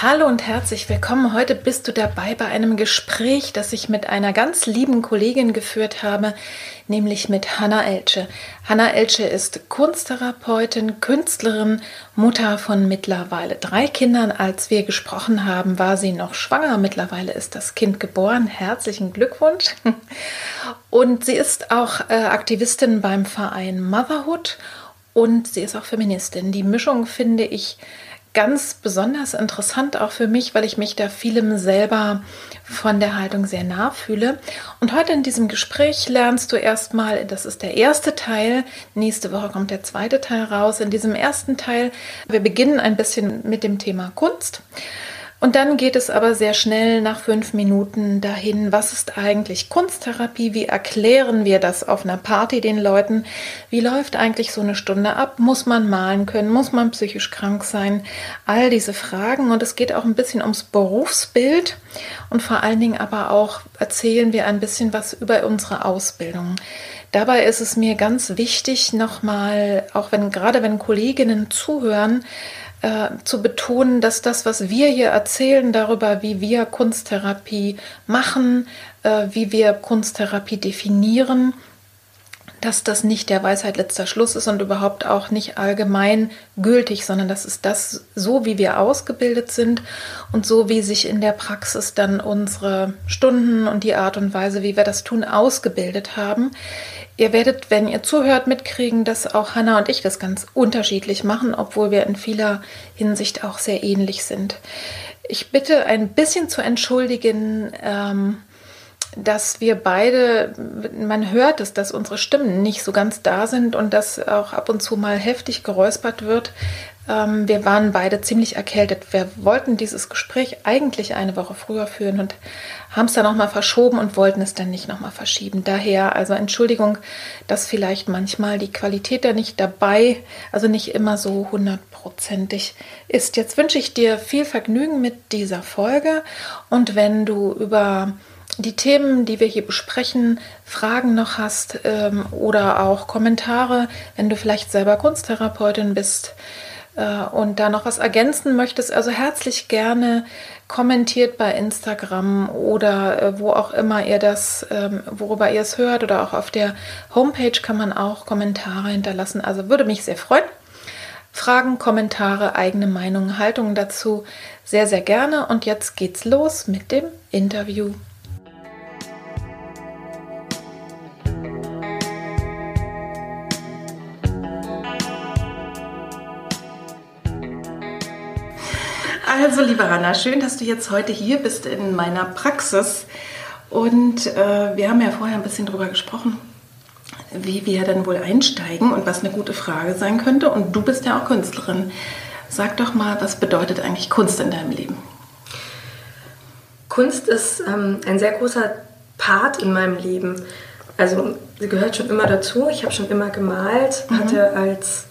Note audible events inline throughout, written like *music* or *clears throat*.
Hallo und herzlich willkommen. Heute bist du dabei bei einem Gespräch, das ich mit einer ganz lieben Kollegin geführt habe, nämlich mit Hanna Elche. Hanna Elche ist Kunsttherapeutin, Künstlerin, Mutter von mittlerweile drei Kindern. Als wir gesprochen haben, war sie noch schwanger. Mittlerweile ist das Kind geboren. Herzlichen Glückwunsch. Und sie ist auch äh, Aktivistin beim Verein Motherhood und sie ist auch Feministin. Die Mischung finde ich ganz besonders interessant auch für mich, weil ich mich da vielem selber von der Haltung sehr nah fühle. Und heute in diesem Gespräch lernst du erstmal, das ist der erste Teil, nächste Woche kommt der zweite Teil raus. In diesem ersten Teil, wir beginnen ein bisschen mit dem Thema Kunst. Und dann geht es aber sehr schnell nach fünf Minuten dahin, was ist eigentlich Kunsttherapie? Wie erklären wir das auf einer Party den Leuten? Wie läuft eigentlich so eine Stunde ab? Muss man malen können? Muss man psychisch krank sein? All diese Fragen. Und es geht auch ein bisschen ums Berufsbild. Und vor allen Dingen aber auch erzählen wir ein bisschen was über unsere Ausbildung. Dabei ist es mir ganz wichtig, nochmal, auch wenn gerade wenn Kolleginnen zuhören, äh, zu betonen, dass das, was wir hier erzählen darüber, wie wir Kunsttherapie machen, äh, wie wir Kunsttherapie definieren, dass das nicht der Weisheit letzter Schluss ist und überhaupt auch nicht allgemein gültig, sondern das ist das so, wie wir ausgebildet sind und so, wie sich in der Praxis dann unsere Stunden und die Art und Weise, wie wir das tun, ausgebildet haben. Ihr werdet, wenn ihr zuhört, mitkriegen, dass auch Hanna und ich das ganz unterschiedlich machen, obwohl wir in vieler Hinsicht auch sehr ähnlich sind. Ich bitte ein bisschen zu entschuldigen, ähm, dass wir beide, man hört es, dass unsere Stimmen nicht so ganz da sind und dass auch ab und zu mal heftig geräuspert wird. Ähm, wir waren beide ziemlich erkältet. Wir wollten dieses Gespräch eigentlich eine Woche früher führen und haben es dann nochmal verschoben und wollten es dann nicht nochmal verschieben. Daher also Entschuldigung, dass vielleicht manchmal die Qualität da nicht dabei, also nicht immer so hundertprozentig ist. Jetzt wünsche ich dir viel Vergnügen mit dieser Folge und wenn du über die Themen, die wir hier besprechen, Fragen noch hast ähm, oder auch Kommentare, wenn du vielleicht selber Kunsttherapeutin bist äh, und da noch was ergänzen möchtest, also herzlich gerne kommentiert bei Instagram oder äh, wo auch immer ihr das, ähm, worüber ihr es hört oder auch auf der Homepage kann man auch Kommentare hinterlassen. Also würde mich sehr freuen. Fragen, Kommentare, eigene Meinungen, Haltungen dazu sehr, sehr gerne. Und jetzt geht's los mit dem Interview. Also, liebe Hanna, schön, dass du jetzt heute hier bist in meiner Praxis. Und äh, wir haben ja vorher ein bisschen darüber gesprochen, wie wir dann wohl einsteigen und was eine gute Frage sein könnte. Und du bist ja auch Künstlerin. Sag doch mal, was bedeutet eigentlich Kunst in deinem Leben? Kunst ist ähm, ein sehr großer Part in meinem Leben. Also sie gehört schon immer dazu. Ich habe schon immer gemalt, mhm. hatte als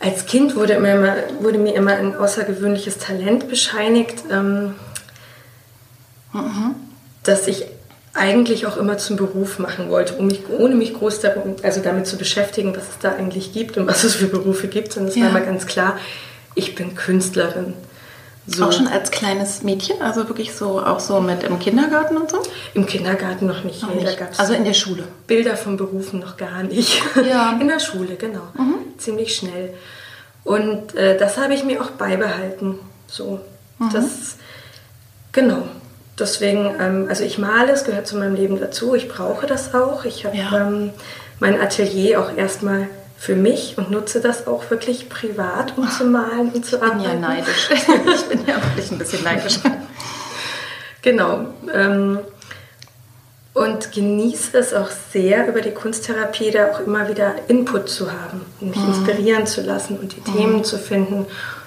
als Kind wurde, immer, wurde, mir immer ein außergewöhnliches Talent bescheinigt, ähm, mhm. das ich eigentlich auch immer zum Beruf machen wollte, um mich, ohne mich groß darum, also damit zu beschäftigen, was es da eigentlich gibt und was es für Berufe gibt. Und es ja. war immer ganz klar, ich bin Künstlerin. So. Auch schon als kleines Mädchen, also wirklich so auch so mit im Kindergarten und so? Im Kindergarten noch nicht. Noch nicht. also in der Schule. Bilder von Berufen noch gar nicht. Ja. *laughs* In der Schule, genau. Mhm. Ziemlich schnell. Und äh, das habe ich mir auch beibehalten. So, mhm. das, genau. Deswegen, ähm, also ich male, es gehört zu meinem Leben dazu. Ich brauche das auch. Ich habe ja. ähm, mein Atelier auch erstmal für mich und nutze das auch wirklich privat, um zu malen und zu arbeiten. Ich bin ja neidisch. *laughs* ich bin ja wirklich ein bisschen neidisch. genau. Ähm, und genieße es auch sehr, über die Kunsttherapie da auch immer wieder Input zu haben und mich mhm. inspirieren zu lassen und die mhm. Themen zu finden,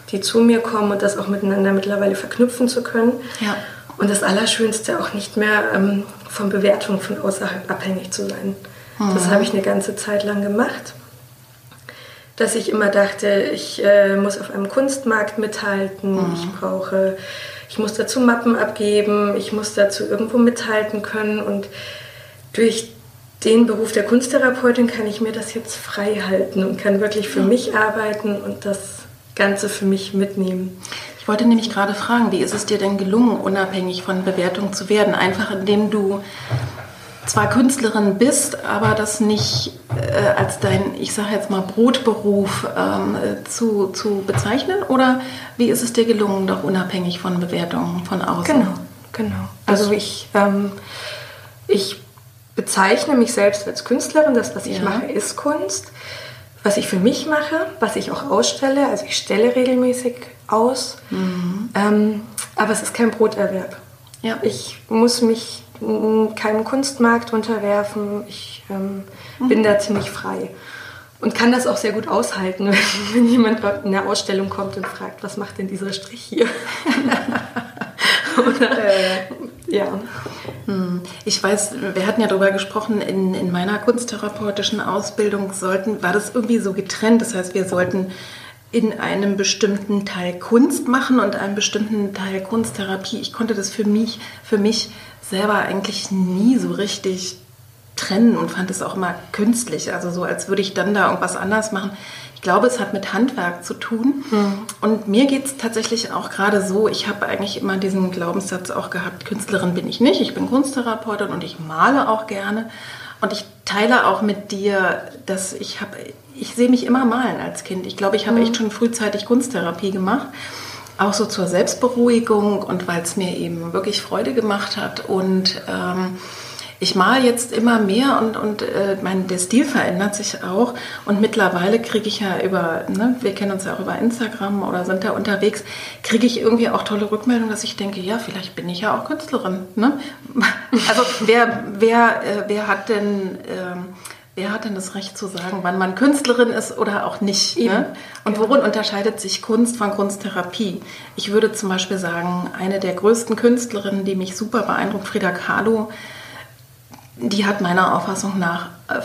die zu mir kommen und das auch miteinander mittlerweile verknüpfen zu können. Ja. Und das Allerschönste auch nicht mehr ähm, von Bewertung von außerhalb abhängig zu sein. Mhm. Das habe ich eine ganze Zeit lang gemacht. Dass ich immer dachte, ich äh, muss auf einem Kunstmarkt mithalten, mhm. ich brauche ich muss dazu Mappen abgeben, ich muss dazu irgendwo mithalten können und durch den Beruf der Kunsttherapeutin kann ich mir das jetzt frei halten und kann wirklich für mich arbeiten und das Ganze für mich mitnehmen. Ich wollte nämlich gerade fragen, wie ist es dir denn gelungen, unabhängig von Bewertung zu werden? Einfach indem du zwar Künstlerin bist, aber das nicht äh, als dein, ich sage jetzt mal, Brotberuf ähm, zu, zu bezeichnen? Oder wie ist es dir gelungen, doch unabhängig von Bewertungen von außen? Genau, genau. Also ich, ähm, ich bezeichne mich selbst als Künstlerin. Das, was ich ja. mache, ist Kunst. Was ich für mich mache, was ich auch ausstelle, also ich stelle regelmäßig aus, mhm. ähm, aber es ist kein Broterwerb. Ja. Ich muss mich keinem Kunstmarkt unterwerfen. Ich ähm, mhm. bin da ziemlich frei und kann das auch sehr gut aushalten, *laughs* wenn, wenn jemand in der Ausstellung kommt und fragt, was macht denn dieser Strich hier? *laughs* Oder, äh, ja. Hm. Ich weiß, wir hatten ja darüber gesprochen, in, in meiner kunsttherapeutischen Ausbildung sollten, war das irgendwie so getrennt. Das heißt, wir sollten in einem bestimmten Teil Kunst machen und einen bestimmten Teil Kunsttherapie. Ich konnte das für mich, für mich selber eigentlich nie so richtig trennen und fand es auch immer künstlich. Also so, als würde ich dann da irgendwas anders machen. Ich glaube, es hat mit Handwerk zu tun. Mhm. Und mir geht es tatsächlich auch gerade so, ich habe eigentlich immer diesen Glaubenssatz auch gehabt, Künstlerin bin ich nicht, ich bin Kunsttherapeutin und ich male auch gerne. Und ich teile auch mit dir, dass ich habe, ich sehe mich immer malen als Kind. Ich glaube, ich habe mhm. echt schon frühzeitig Kunsttherapie gemacht auch so zur Selbstberuhigung und weil es mir eben wirklich Freude gemacht hat. Und ähm, ich male jetzt immer mehr und, und äh, mein, der Stil verändert sich auch. Und mittlerweile kriege ich ja über, ne, wir kennen uns ja auch über Instagram oder sind da unterwegs, kriege ich irgendwie auch tolle Rückmeldungen, dass ich denke, ja, vielleicht bin ich ja auch Künstlerin. Ne? *laughs* Also wer, wer, äh, wer hat denn... Ähm, Wer hat denn das Recht zu sagen, wann man Künstlerin ist oder auch nicht? Ne? Und worin unterscheidet sich Kunst von Kunsttherapie? Ich würde zum Beispiel sagen, eine der größten Künstlerinnen, die mich super beeindruckt, Frida Kahlo, die hat meiner Auffassung nach äh,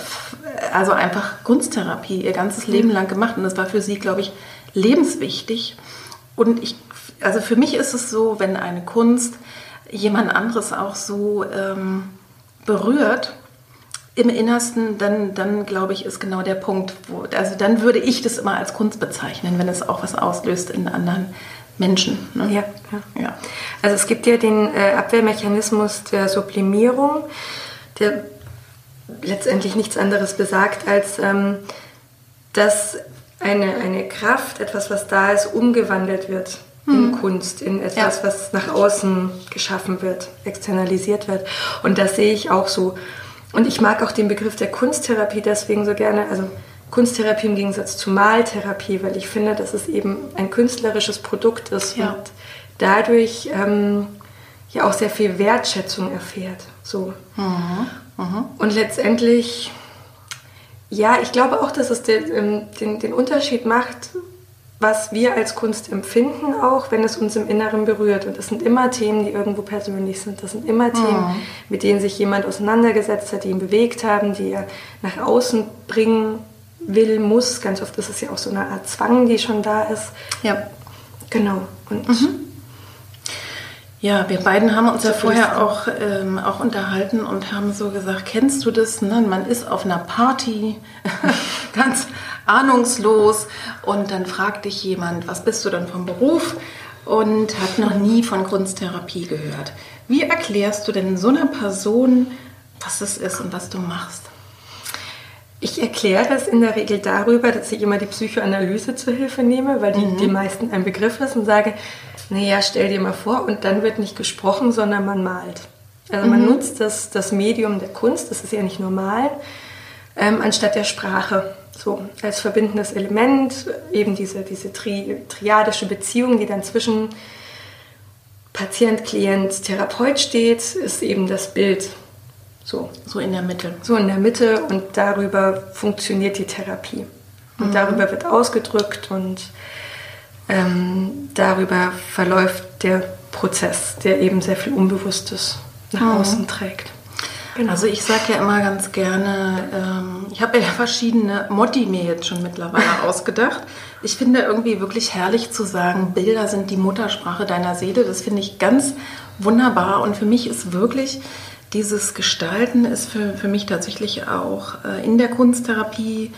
also einfach Kunsttherapie ihr ganzes Leben lang gemacht und das war für sie, glaube ich, lebenswichtig. Und ich, also für mich ist es so, wenn eine Kunst jemand anderes auch so ähm, berührt, im Innersten, dann, dann glaube ich, ist genau der Punkt, wo, also dann würde ich das immer als Kunst bezeichnen, wenn es auch was auslöst in anderen Menschen. Ne? Ja, ja, ja. Also es gibt ja den äh, Abwehrmechanismus der Sublimierung, der letztendlich nichts anderes besagt, als ähm, dass eine, eine Kraft, etwas, was da ist, umgewandelt wird in mhm. Kunst, in etwas, ja. was nach außen geschaffen wird, externalisiert wird. Und das sehe ich auch so. Und ich mag auch den Begriff der Kunsttherapie deswegen so gerne, also Kunsttherapie im Gegensatz zu Maltherapie, weil ich finde, dass es eben ein künstlerisches Produkt ist ja. und dadurch ähm, ja auch sehr viel Wertschätzung erfährt. So. Mhm. Mhm. Und letztendlich, ja, ich glaube auch, dass es den, ähm, den, den Unterschied macht, was wir als Kunst empfinden, auch wenn es uns im Inneren berührt. Und das sind immer Themen, die irgendwo persönlich sind. Das sind immer Themen, mhm. mit denen sich jemand auseinandergesetzt hat, die ihn bewegt haben, die er nach außen bringen will, muss. Ganz oft ist es ja auch so eine Art Zwang, die schon da ist. Ja. Genau. Und mhm. Ja, wir beiden haben uns ja vorher auch, ähm, auch unterhalten und haben so gesagt, kennst du das? Ne? Man ist auf einer Party, *laughs* ganz ahnungslos und dann fragt dich jemand, was bist du denn vom Beruf und hat noch nie von Kunsttherapie gehört. Wie erklärst du denn so einer Person, was es ist und was du machst? Ich erkläre es in der Regel darüber, dass ich immer die Psychoanalyse zur Hilfe nehme, weil die, mhm. die meisten ein Begriff ist und sage, naja, stell dir mal vor, und dann wird nicht gesprochen, sondern man malt. Also man mhm. nutzt das, das Medium der Kunst, das ist ja nicht normal, ähm, anstatt der Sprache. So als verbindendes Element, eben diese, diese tri triadische Beziehung, die dann zwischen Patient, Klient, Therapeut steht, ist eben das Bild. So. so in der Mitte. So in der Mitte und darüber funktioniert die Therapie. Und mhm. darüber wird ausgedrückt und ähm, darüber verläuft der Prozess, der eben sehr viel Unbewusstes nach mhm. außen trägt. Genau. Also ich sage ja immer ganz gerne, ähm, ich habe ja verschiedene Motti mir jetzt schon mittlerweile *laughs* ausgedacht. Ich finde irgendwie wirklich herrlich zu sagen, Bilder sind die Muttersprache deiner Seele. Das finde ich ganz wunderbar. Und für mich ist wirklich dieses Gestalten ist für, für mich tatsächlich auch äh, in der Kunsttherapie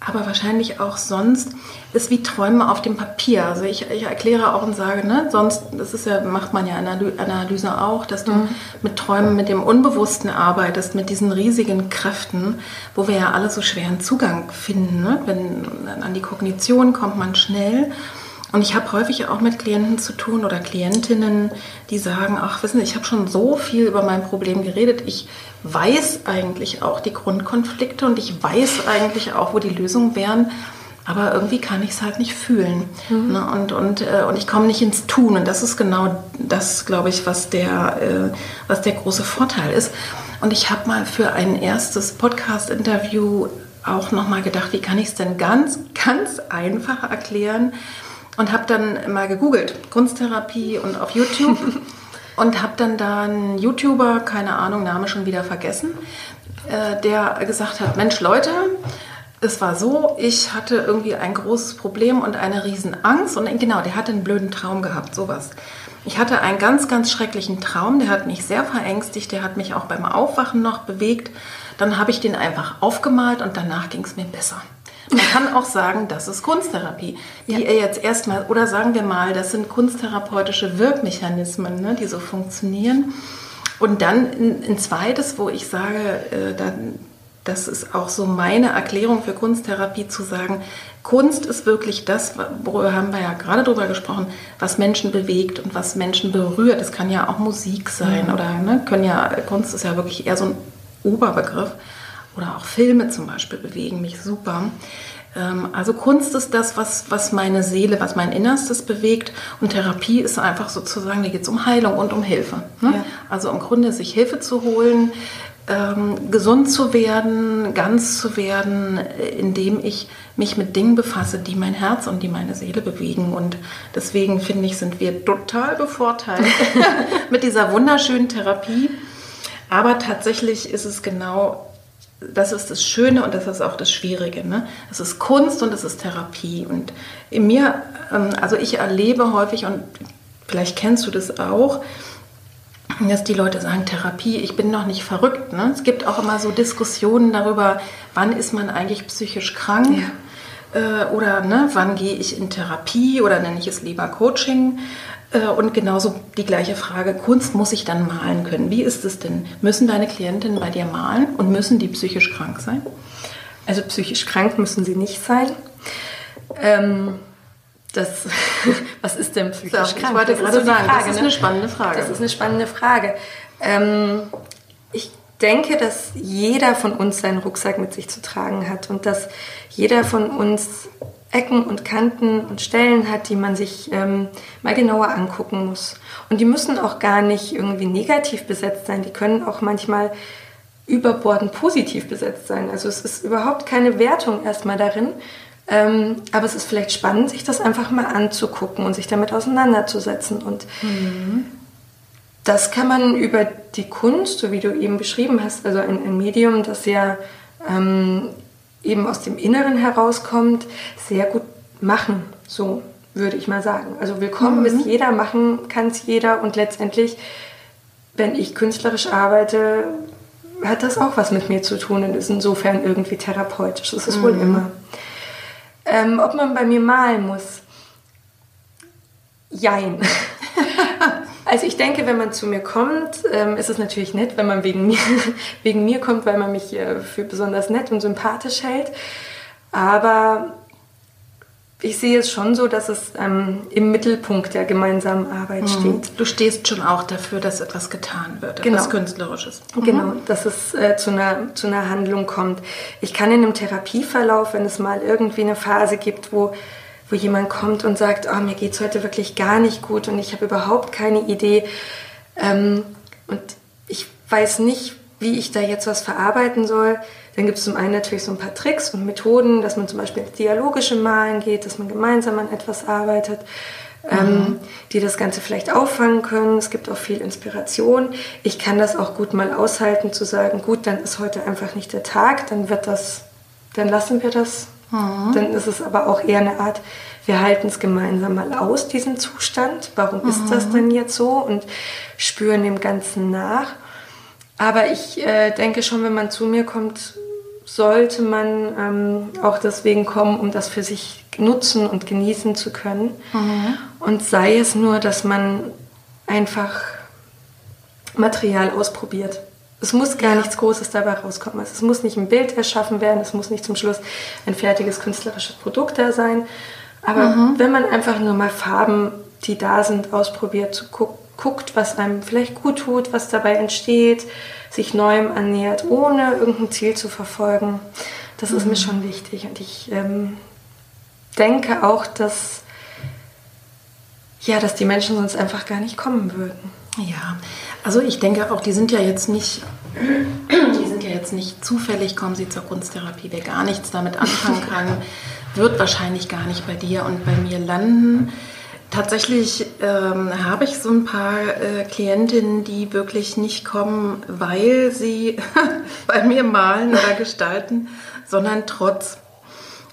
aber wahrscheinlich auch sonst, ist wie Träume auf dem Papier. Also ich, ich erkläre auch und sage, ne, sonst, das ist ja, macht man ja der Analyse auch, dass du mhm. mit Träumen, mit dem Unbewussten arbeitest, mit diesen riesigen Kräften, wo wir ja alle so schweren Zugang finden. Ne? Wenn an die Kognition kommt man schnell. Und ich habe häufig auch mit Klienten zu tun oder Klientinnen, die sagen, ach, wissen Sie, ich habe schon so viel über mein Problem geredet. Ich weiß eigentlich auch die Grundkonflikte und ich weiß eigentlich auch, wo die Lösungen wären. Aber irgendwie kann ich es halt nicht fühlen. Mhm. Ne? Und, und, äh, und ich komme nicht ins Tun. Und das ist genau das, glaube ich, was der, äh, was der große Vorteil ist. Und ich habe mal für ein erstes Podcast-Interview auch nochmal gedacht, wie kann ich es denn ganz, ganz einfach erklären, und habe dann mal gegoogelt, Kunsttherapie und auf YouTube *laughs* und habe dann da einen YouTuber, keine Ahnung, Name schon wieder vergessen, äh, der gesagt hat, Mensch Leute, es war so, ich hatte irgendwie ein großes Problem und eine Riesenangst und genau, der hatte einen blöden Traum gehabt, sowas. Ich hatte einen ganz, ganz schrecklichen Traum, der hat mich sehr verängstigt, der hat mich auch beim Aufwachen noch bewegt. Dann habe ich den einfach aufgemalt und danach ging es mir besser. Man kann auch sagen, das ist Kunsttherapie, die ja. jetzt erstmal, oder sagen wir mal, das sind kunsttherapeutische Wirkmechanismen, ne, die so funktionieren. Und dann ein, ein zweites, wo ich sage, äh, dann, das ist auch so meine Erklärung für Kunsttherapie zu sagen, Kunst ist wirklich das, worüber haben wir ja gerade drüber gesprochen, was Menschen bewegt und was Menschen berührt. Es kann ja auch Musik sein mhm. oder ne, können ja, Kunst ist ja wirklich eher so ein Oberbegriff oder auch Filme zum Beispiel bewegen mich super. Ähm, also Kunst ist das, was, was meine Seele, was mein Innerstes bewegt und Therapie ist einfach sozusagen, da geht es um Heilung und um Hilfe. Ne? Ja. Also im Grunde sich Hilfe zu holen, ähm, gesund zu werden, ganz zu werden, indem ich mich mit Dingen befasse, die mein Herz und die meine Seele bewegen. Und deswegen finde ich, sind wir total bevorteilt *laughs* *laughs* mit dieser wunderschönen Therapie. Aber tatsächlich ist es genau das ist das Schöne und das ist auch das Schwierige. Ne? Es ist Kunst und es ist Therapie. Und in mir, ähm, also ich erlebe häufig, und vielleicht kennst du das auch, dass die Leute sagen, Therapie, ich bin noch nicht verrückt. Ne? Es gibt auch immer so Diskussionen darüber, wann ist man eigentlich psychisch krank ja. äh, oder ne, wann gehe ich in Therapie oder nenne ich es lieber Coaching. Äh, und genauso die gleiche Frage, Kunst muss ich dann malen können. Wie ist es denn? Müssen deine Klientinnen bei dir malen und müssen die psychisch krank sein? Also psychisch krank müssen sie nicht sein. Ähm, das, *laughs* was ist denn psychisch so, krank? Ich wollte das gerade sagen, Frage, das ist eine ne? spannende Frage. Das ist eine spannende Frage. Ähm, ich denke, dass jeder von uns seinen Rucksack mit sich zu tragen hat und dass jeder von uns Ecken und Kanten und Stellen hat, die man sich ähm, mal genauer angucken muss. Und die müssen auch gar nicht irgendwie negativ besetzt sein. Die können auch manchmal überbordend positiv besetzt sein. Also es ist überhaupt keine Wertung erstmal darin. Ähm, aber es ist vielleicht spannend, sich das einfach mal anzugucken und sich damit auseinanderzusetzen. Und mhm. das kann man über die Kunst, so wie du eben beschrieben hast, also ein, ein Medium, das ja ähm, eben aus dem Inneren herauskommt, sehr gut machen. So würde ich mal sagen. Also willkommen mhm. ist jeder, machen kann es jeder und letztendlich, wenn ich künstlerisch arbeite, hat das auch was mit mir zu tun und ist insofern irgendwie therapeutisch. Das ist mhm. wohl immer. Ähm, ob man bei mir malen muss? Jein. *laughs* Also ich denke, wenn man zu mir kommt, ähm, ist es natürlich nett, wenn man wegen *laughs* mir, wegen mir kommt, weil man mich äh, für besonders nett und sympathisch hält. Aber ich sehe es schon so, dass es ähm, im Mittelpunkt der gemeinsamen Arbeit mhm. steht. Du stehst schon auch dafür, dass etwas getan wird, genau. etwas Künstlerisches. Mhm. Genau, dass es äh, zu, einer, zu einer Handlung kommt. Ich kann in einem Therapieverlauf, wenn es mal irgendwie eine Phase gibt, wo, wo jemand kommt und sagt, oh, mir geht es heute wirklich gar nicht gut und ich habe überhaupt keine Idee ähm, und ich weiß nicht, wie ich da jetzt was verarbeiten soll, dann gibt es zum einen natürlich so ein paar Tricks und Methoden, dass man zum Beispiel ins dialogische Malen geht, dass man gemeinsam an etwas arbeitet, ähm, mhm. ähm, die das Ganze vielleicht auffangen können. Es gibt auch viel Inspiration. Ich kann das auch gut mal aushalten, zu sagen, gut, dann ist heute einfach nicht der Tag, dann wird das, dann lassen wir das. Mhm. Dann ist es aber auch eher eine Art, wir halten es gemeinsam mal aus, diesen Zustand. Warum mhm. ist das denn jetzt so? Und spüren dem Ganzen nach. Aber ich äh, denke schon, wenn man zu mir kommt, sollte man ähm, auch deswegen kommen, um das für sich nutzen und genießen zu können. Mhm. Und sei es nur, dass man einfach Material ausprobiert. Es muss gar ja. nichts Großes dabei rauskommen. Also es muss nicht ein Bild erschaffen werden, es muss nicht zum Schluss ein fertiges künstlerisches Produkt da sein. Aber mhm. wenn man einfach nur mal Farben, die da sind, ausprobiert, zu gucken, guckt, was einem vielleicht gut tut, was dabei entsteht, sich Neuem annähert, ohne irgendein Ziel zu verfolgen. Das mhm. ist mir mhm. schon wichtig. Und ich ähm, denke auch, dass, ja, dass die Menschen sonst einfach gar nicht kommen würden. Ja, also ich denke auch, die sind ja jetzt nicht, die sind ja jetzt nicht zufällig, kommen sie zur Kunsttherapie, wer gar nichts damit anfangen kann, wird wahrscheinlich gar nicht bei dir und bei mir landen. Tatsächlich ähm, habe ich so ein paar äh, Klientinnen, die wirklich nicht kommen, weil sie *laughs* bei mir malen oder gestalten, sondern trotz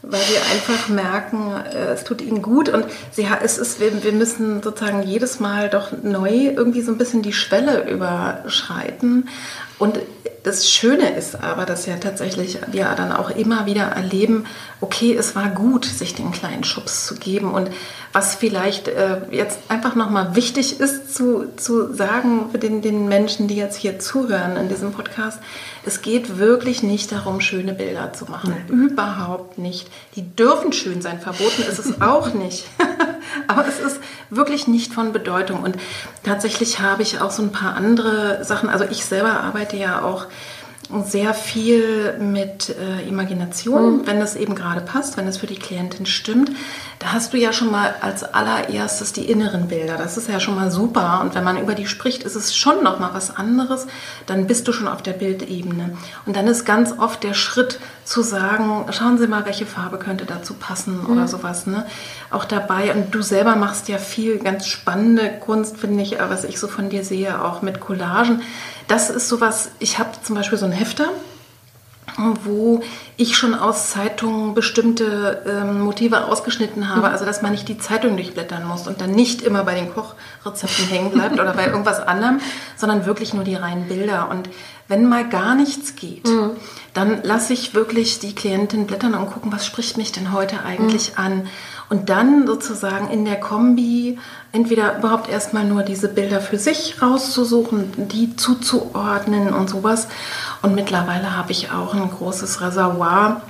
weil sie einfach merken, äh, es tut ihnen gut und sie, es ist, wir, wir müssen sozusagen jedes Mal doch neu irgendwie so ein bisschen die Schwelle überschreiten. Und das Schöne ist aber, dass ja tatsächlich wir dann auch immer wieder erleben, okay, es war gut, sich den kleinen Schubs zu geben. Und was vielleicht äh, jetzt einfach nochmal wichtig ist zu, zu sagen für den, den Menschen, die jetzt hier zuhören in diesem Podcast, es geht wirklich nicht darum, schöne Bilder zu machen. Nein. Überhaupt nicht. Die dürfen schön sein. Verboten ist es auch nicht. *laughs* Aber es ist wirklich nicht von Bedeutung. Und tatsächlich habe ich auch so ein paar andere Sachen. Also ich selber arbeite ja auch sehr viel mit äh, Imagination, mhm. wenn es eben gerade passt, wenn es für die Klientin stimmt. Da hast du ja schon mal als allererstes die inneren Bilder. Das ist ja schon mal super. Und wenn man über die spricht, ist es schon noch mal was anderes. Dann bist du schon auf der Bildebene. Und dann ist ganz oft der Schritt zu sagen, schauen Sie mal, welche Farbe könnte dazu passen mhm. oder sowas. Ne? Auch dabei. Und du selber machst ja viel ganz spannende Kunst, finde ich, was ich so von dir sehe, auch mit Collagen das ist sowas, ich habe zum Beispiel so einen Hefter, wo ich schon aus Zeitungen bestimmte ähm, Motive ausgeschnitten habe, mhm. also dass man nicht die Zeitung durchblättern muss und dann nicht immer bei den Kochrezepten hängen bleibt oder bei *laughs* irgendwas anderem, sondern wirklich nur die reinen Bilder. Und wenn mal gar nichts geht, mhm. dann lasse ich wirklich die Klientin blättern und gucken, was spricht mich denn heute eigentlich mhm. an. Und dann sozusagen in der Kombi entweder überhaupt erstmal nur diese Bilder für sich rauszusuchen, die zuzuordnen und sowas. Und mittlerweile habe ich auch ein großes Reservoir,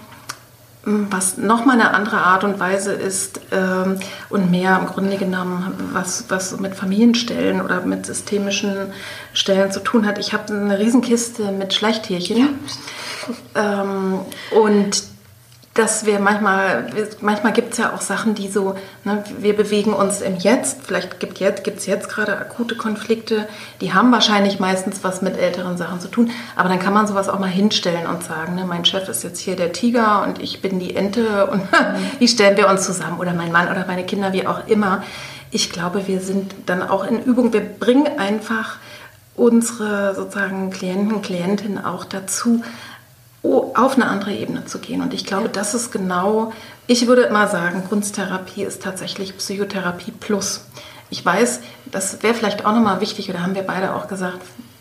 hm, was nochmal eine andere Art und Weise ist ähm, und mehr im Grunde genommen, was, was mit Familienstellen oder mit systemischen Stellen zu tun hat. Ich habe eine Riesenkiste mit Schleichtierchen. Ja. Ähm, und dass wir manchmal, manchmal gibt es ja auch Sachen, die so, ne, wir bewegen uns im Jetzt, vielleicht gibt es jetzt, jetzt gerade akute Konflikte, die haben wahrscheinlich meistens was mit älteren Sachen zu tun, aber dann kann man sowas auch mal hinstellen und sagen, ne, mein Chef ist jetzt hier der Tiger und ich bin die Ente und *laughs* wie stellen wir uns zusammen oder mein Mann oder meine Kinder, wie auch immer. Ich glaube, wir sind dann auch in Übung, wir bringen einfach unsere sozusagen Klienten, Klientinnen auch dazu, auf eine andere Ebene zu gehen. Und ich glaube, das ist genau, ich würde immer sagen, Kunsttherapie ist tatsächlich Psychotherapie plus. Ich weiß, das wäre vielleicht auch nochmal wichtig, oder haben wir beide auch gesagt,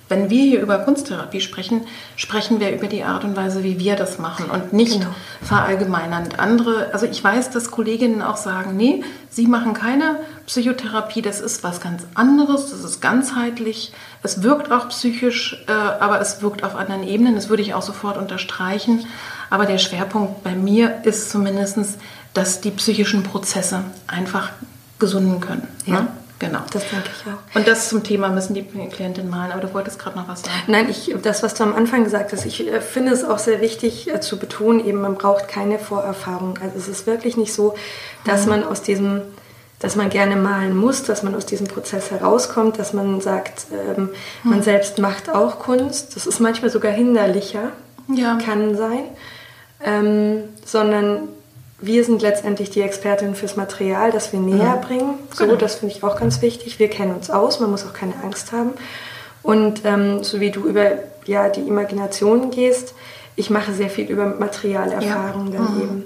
wenn wir hier über Kunsttherapie sprechen, sprechen wir über die Art und Weise, wie wir das machen und nicht genau. verallgemeinernd. Andere, also ich weiß, dass Kolleginnen auch sagen, nee, sie machen keine Psychotherapie, das ist was ganz anderes, das ist ganzheitlich. Es wirkt auch psychisch, äh, aber es wirkt auf anderen Ebenen. Das würde ich auch sofort unterstreichen. Aber der Schwerpunkt bei mir ist zumindest, dass die psychischen Prozesse einfach gesunden können. Ja. Ne? Genau. Das denke ich auch. Und das zum Thema müssen die Klientin malen, aber du wolltest gerade noch was sagen. Nein, ich, das, was du am Anfang gesagt hast, ich äh, finde es auch sehr wichtig äh, zu betonen, eben man braucht keine Vorerfahrung. Also es ist wirklich nicht so, dass mhm. man aus diesem, dass man gerne malen muss, dass man aus diesem Prozess herauskommt, dass man sagt, ähm, mhm. man selbst macht auch Kunst. Das ist manchmal sogar hinderlicher, ja. kann sein. Ähm, sondern wir sind letztendlich die Expertin fürs Material, das wir näher mhm. bringen. So, genau. das finde ich auch ganz wichtig. Wir kennen uns aus, man muss auch keine Angst haben. Und ähm, so wie du über ja, die Imagination gehst, ich mache sehr viel über Materialerfahrung ja. dann mhm. eben.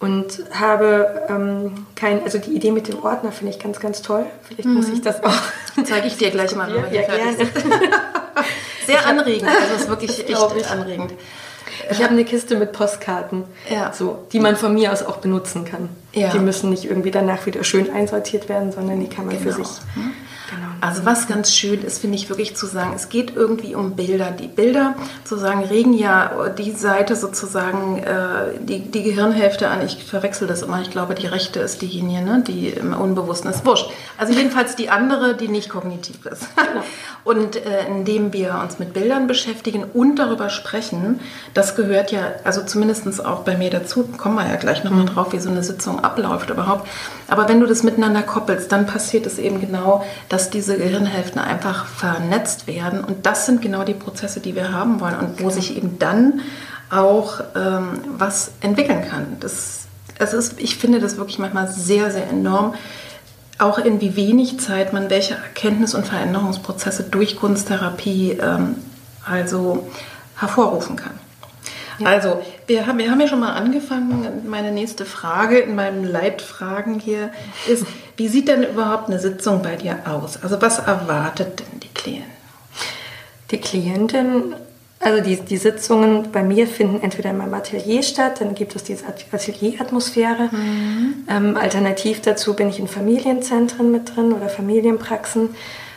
Und habe ähm, kein, also die Idee mit dem Ordner finde ich ganz, ganz toll. Vielleicht mhm. muss ich das auch. *laughs* Zeige ich dir gleich mal. Ja, gerne. *laughs* Sehr anregend, also es ist wirklich *laughs* echt anregend. Ich habe eine Kiste mit Postkarten, ja. so, die man von mir aus auch benutzen kann. Ja. Die müssen nicht irgendwie danach wieder schön einsortiert werden, sondern die kann man genau. für sich. Genau. Also was ganz schön ist, finde ich wirklich zu sagen, es geht irgendwie um Bilder. Die Bilder sozusagen regen ja die Seite sozusagen, äh, die, die Gehirnhälfte an. Ich verwechsel das immer. Ich glaube, die rechte ist diejenige, ne? die im Unbewussten ist. Wurscht. Also jedenfalls die andere, die nicht kognitiv ist. Genau. *laughs* Und äh, indem wir uns mit Bildern beschäftigen und darüber sprechen, das gehört ja, also zumindest auch bei mir dazu, kommen wir ja gleich nochmal mhm. drauf, wie so eine Sitzung abläuft überhaupt. Aber wenn du das miteinander koppelst, dann passiert es eben genau, dass diese Gehirnhälften einfach vernetzt werden. Und das sind genau die Prozesse, die wir haben wollen und wo sich eben dann auch ähm, was entwickeln kann. Das, es ist, ich finde das wirklich manchmal sehr, sehr enorm auch in wie wenig Zeit man welche Erkenntnis- und Veränderungsprozesse durch Kunsttherapie ähm, also hervorrufen kann. Ja. Also, wir haben, wir haben ja schon mal angefangen. Meine nächste Frage in meinem Leitfragen hier ist, wie sieht denn überhaupt eine Sitzung bei dir aus? Also, was erwartet denn die Klientin? Die Klientin also die, die Sitzungen bei mir finden entweder in meinem Atelier statt, dann gibt es diese Atelieratmosphäre. Mhm. Ähm, alternativ dazu bin ich in Familienzentren mit drin oder Familienpraxen.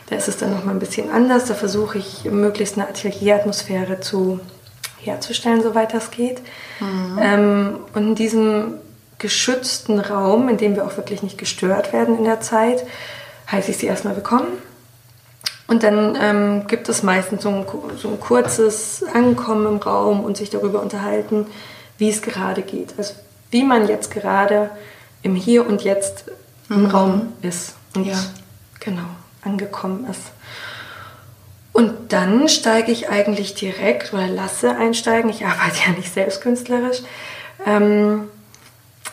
Da ist es dann nochmal ein bisschen anders. Da versuche ich möglichst eine Atelieratmosphäre zu, herzustellen, soweit das geht. Mhm. Ähm, und in diesem geschützten Raum, in dem wir auch wirklich nicht gestört werden in der Zeit, heiße ich sie erstmal willkommen und dann ähm, gibt es meistens so ein, so ein, kurzes Ankommen im Raum und sich darüber unterhalten, wie es gerade geht. Also wie man jetzt gerade im Hier und Jetzt im mhm. Raum ist und ja. genau angekommen ist. Und dann steige ich eigentlich direkt oder lasse einsteigen, ich *laughs* arbeite ja nicht selbst künstlerisch, ähm,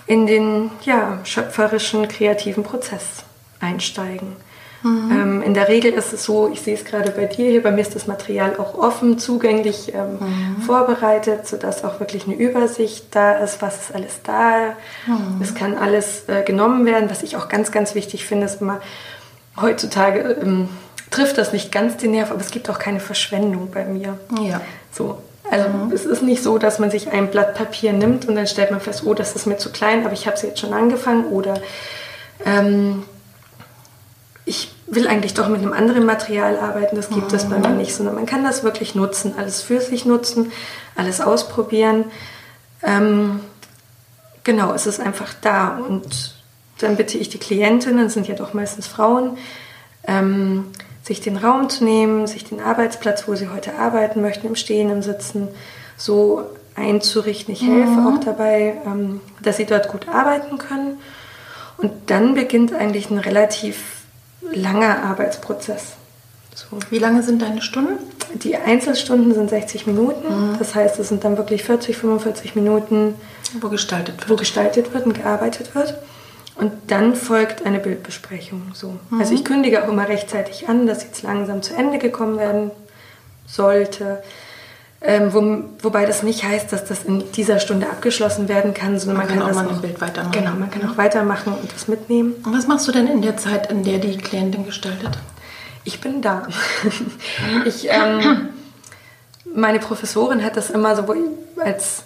in den ja, schöpferischen, kreativen Prozess einsteigen. Mhm. Ähm, in der Regel ist es so, ich sehe es gerade bei dir hier, bei mir ist das Material auch offen, zugänglich ähm, mhm. vorbereitet, sodass auch wirklich eine Übersicht da ist, was ist alles da. Mhm. Es kann alles äh, genommen werden. Was ich auch ganz, ganz wichtig finde, ist immer, heutzutage ähm, trifft das nicht ganz den Nerv, aber es gibt auch keine Verschwendung bei mir. Ja. So, also mhm. es ist nicht so, dass man sich ein Blatt Papier nimmt und dann stellt man fest, oh, das ist mir zu klein, aber ich habe es jetzt schon angefangen oder ähm, ich will eigentlich doch mit einem anderen Material arbeiten, das gibt mhm. es bei mir nicht, sondern man kann das wirklich nutzen, alles für sich nutzen, alles ausprobieren. Ähm, genau, es ist einfach da und dann bitte ich die Klientinnen, sind ja doch meistens Frauen, ähm, sich den Raum zu nehmen, sich den Arbeitsplatz, wo sie heute arbeiten möchten, im Stehen, im Sitzen, so einzurichten. Ich helfe mhm. auch dabei, ähm, dass sie dort gut arbeiten können. Und dann beginnt eigentlich ein relativ langer Arbeitsprozess. So. Wie lange sind deine Stunden? Die Einzelstunden sind 60 Minuten. Mhm. Das heißt, es sind dann wirklich 40, 45 Minuten, wo gestaltet wird. Wo gestaltet wird und gearbeitet wird. Und dann folgt eine Bildbesprechung. So. Mhm. Also ich kündige auch immer rechtzeitig an, dass jetzt langsam zu Ende gekommen werden sollte. Ähm, wo, wobei das nicht heißt, dass das in dieser Stunde abgeschlossen werden kann, sondern man, man kann, kann auch mal ein Bild weitermachen. Genau, man kann auch weitermachen und das mitnehmen. Und was machst du denn in der Zeit, in der die Klientin gestaltet? Ich bin da. *laughs* ich, ähm, meine Professorin hat das immer so als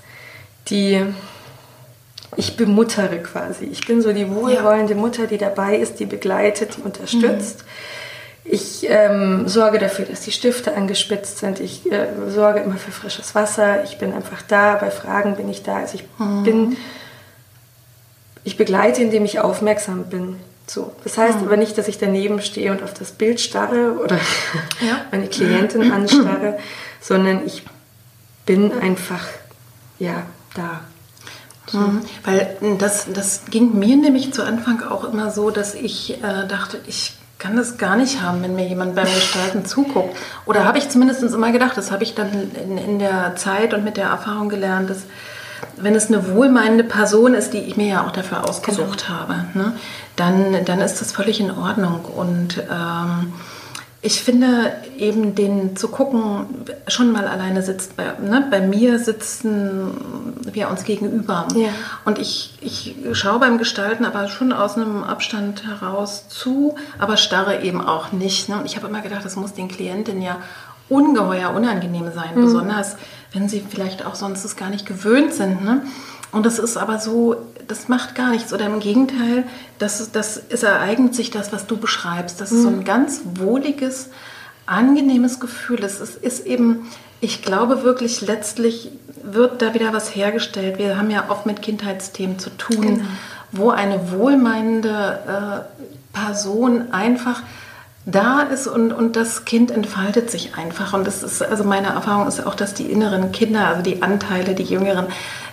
die ich bemuttere quasi. Ich bin so die wohlwollende ja. Mutter, die dabei ist, die begleitet, die unterstützt. Mhm. Ich ähm, sorge dafür, dass die Stifte angespitzt sind. Ich äh, sorge immer für frisches Wasser. Ich bin einfach da. Bei Fragen bin ich da. Also ich mhm. bin, ich begleite, indem ich aufmerksam bin. So. Das heißt mhm. aber nicht, dass ich daneben stehe und auf das Bild starre oder ja. *laughs* meine Klientin anstarre, sondern ich bin einfach ja da. So. Mhm. Weil das, das ging mir nämlich zu Anfang auch immer so, dass ich äh, dachte, ich kann das gar nicht haben, wenn mir jemand beim Gestalten zuguckt. Oder habe ich zumindest immer gedacht, das habe ich dann in, in, der Zeit und mit der Erfahrung gelernt, dass wenn es eine wohlmeinende Person ist, die ich mir ja auch dafür ausgesucht genau. habe, ne, dann, dann ist das völlig in Ordnung. Und ähm, ich finde eben den zu gucken, schon mal alleine sitzt, bei, ne, bei mir sitzen wir uns gegenüber. Ja. Und ich, ich schaue beim Gestalten aber schon aus einem Abstand heraus zu, aber starre eben auch nicht. Ne? Und ich habe immer gedacht, das muss den Klientinnen ja ungeheuer unangenehm sein, mhm. besonders wenn sie vielleicht auch sonst es gar nicht gewöhnt sind. Ne? Und das ist aber so, das macht gar nichts. Oder im Gegenteil, das, das, es ereignet sich das, was du beschreibst. Das ist so ein mhm. ganz wohliges, angenehmes Gefühl. Es ist, ist eben, ich glaube wirklich, letztlich wird da wieder was hergestellt. Wir haben ja oft mit Kindheitsthemen zu tun, genau. wo eine wohlmeinende äh, Person einfach da ist und, und das Kind entfaltet sich einfach. Und das ist, also meine Erfahrung ist auch, dass die inneren Kinder, also die Anteile, die Jüngeren,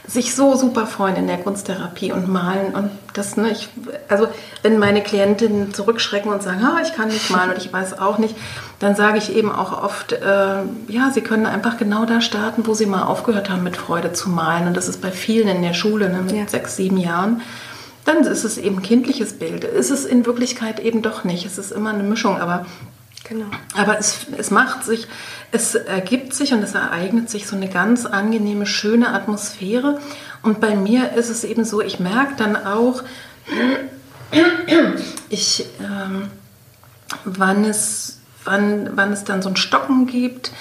sich so super freuen in der Kunsttherapie und malen. Und das, ne, ich, also wenn meine Klientinnen zurückschrecken und sagen, ah, ich kann nicht malen und ich weiß auch nicht, dann sage ich eben auch oft, äh, ja, sie können einfach genau da starten, wo sie mal aufgehört haben, mit Freude zu malen. Und das ist bei vielen in der Schule, ne, mit ja. sechs, sieben Jahren dann ist es eben kindliches Bild. Ist es in Wirklichkeit eben doch nicht. Es ist immer eine Mischung, aber, genau. aber es, es macht sich, es ergibt sich und es ereignet sich so eine ganz angenehme, schöne Atmosphäre. Und bei mir ist es eben so, ich merke dann auch, ich, ähm, wann, es, wann, wann es dann so ein Stocken gibt,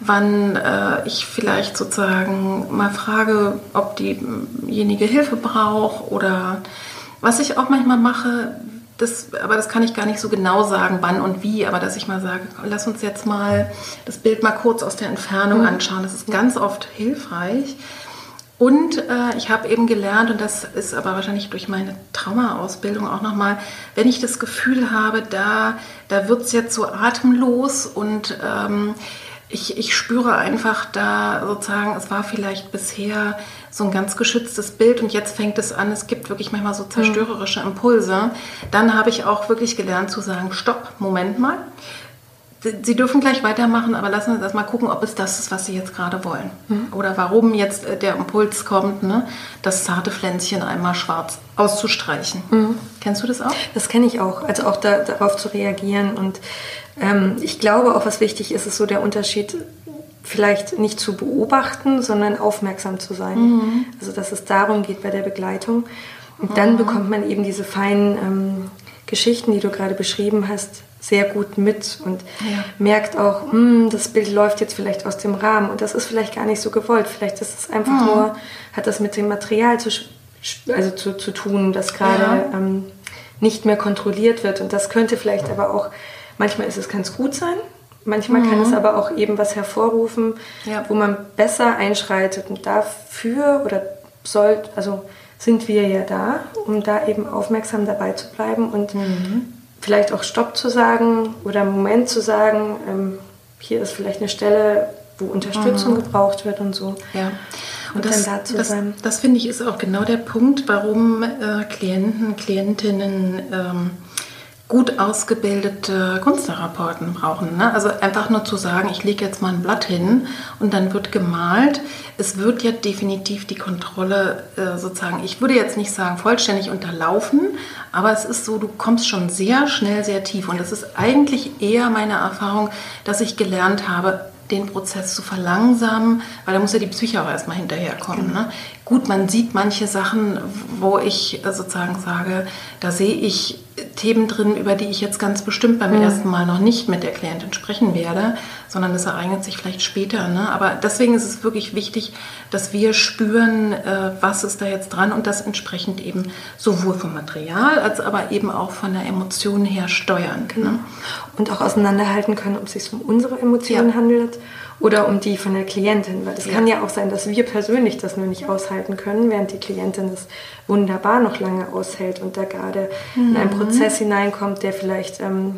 wann äh, ich vielleicht sozusagen mal frage, ob diejenige Hilfe braucht oder was ich auch manchmal mache, das, aber das kann ich gar nicht so genau sagen, wann und wie, aber dass ich mal sage, lass uns jetzt mal das Bild mal kurz aus der Entfernung mhm. anschauen. Das ist ganz oft hilfreich. Und äh, ich habe eben gelernt, und das ist aber wahrscheinlich durch meine Traumaausbildung auch nochmal, wenn ich das Gefühl habe, da, da wird es jetzt so atemlos und ähm, ich, ich spüre einfach da sozusagen, es war vielleicht bisher so ein ganz geschütztes Bild und jetzt fängt es an, es gibt wirklich manchmal so zerstörerische Impulse. Dann habe ich auch wirklich gelernt zu sagen, stopp, Moment mal. Sie dürfen gleich weitermachen, aber lassen Sie uns erstmal gucken, ob es das ist, was Sie jetzt gerade wollen. Mhm. Oder warum jetzt äh, der Impuls kommt, ne, das zarte Pflänzchen einmal schwarz auszustreichen. Mhm. Kennst du das auch? Das kenne ich auch. Also auch da, darauf zu reagieren. Und ähm, ich glaube auch, was wichtig ist, ist so der Unterschied vielleicht nicht zu beobachten, sondern aufmerksam zu sein. Mhm. Also dass es darum geht bei der Begleitung. Und dann mhm. bekommt man eben diese feinen ähm, Geschichten, die du gerade beschrieben hast, sehr gut mit und ja. merkt auch, hm, das Bild läuft jetzt vielleicht aus dem Rahmen und das ist vielleicht gar nicht so gewollt. Vielleicht ist es einfach mhm. nur, hat das mit dem Material zu, also zu, zu tun, das gerade ja. ähm, nicht mehr kontrolliert wird. Und das könnte vielleicht aber auch, manchmal ist es ganz gut sein, Manchmal mhm. kann es mhm. aber auch eben was hervorrufen, ja. wo man besser einschreitet. Und dafür oder soll, also sind wir ja da, um da eben aufmerksam dabei zu bleiben und mhm. vielleicht auch Stopp zu sagen oder einen Moment zu sagen, ähm, hier ist vielleicht eine Stelle, wo Unterstützung mhm. gebraucht wird und so. Ja. Und, und das, dann da zu das, sein. Das finde ich ist auch genau der Punkt, warum äh, Klienten, Klientinnen ähm, gut ausgebildete Kunsttherapeuten brauchen. Ne? Also einfach nur zu sagen, ich lege jetzt mal ein Blatt hin und dann wird gemalt. Es wird ja definitiv die Kontrolle äh, sozusagen, ich würde jetzt nicht sagen vollständig unterlaufen, aber es ist so, du kommst schon sehr schnell sehr tief. Und es ist eigentlich eher meine Erfahrung, dass ich gelernt habe, den Prozess zu verlangsamen, weil da muss ja die Psyche auch erstmal hinterherkommen. Ne? Gut, man sieht manche Sachen, wo ich sozusagen sage, da sehe ich Themen drin, über die ich jetzt ganz bestimmt beim mhm. ersten Mal noch nicht mit der Klientin sprechen werde, sondern das ereignet sich vielleicht später. Ne? Aber deswegen ist es wirklich wichtig, dass wir spüren, äh, was ist da jetzt dran und das entsprechend eben sowohl vom Material als aber eben auch von der Emotion her steuern. Ne? Und auch auseinanderhalten können, ob es sich um unsere Emotionen ja. handelt oder um die von der Klientin. Weil es ja. kann ja auch sein, dass wir persönlich das nur nicht aushalten können, während die Klientin das wunderbar noch lange aushält und da gerade mhm. in einen mhm. Prozess hineinkommt, der vielleicht ähm,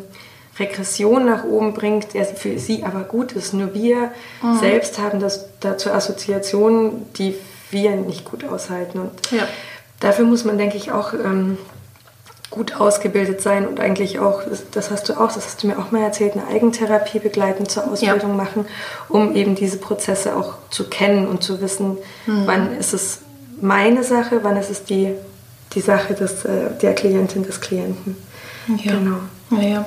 Regression nach oben bringt, der für sie aber gut ist. Nur wir mhm. selbst haben das dazu Assoziationen, die wir nicht gut aushalten. Und ja. dafür muss man, denke ich, auch ähm, gut ausgebildet sein und eigentlich auch, das hast du auch, das hast du mir auch mal erzählt, eine Eigentherapie begleitend zur Ausbildung ja. machen, um eben diese Prozesse auch zu kennen und zu wissen, mhm. wann ist es meine Sache, wann ist es die, die Sache des, äh, der Klientin, des Klienten. Ja. Genau. Ja, ja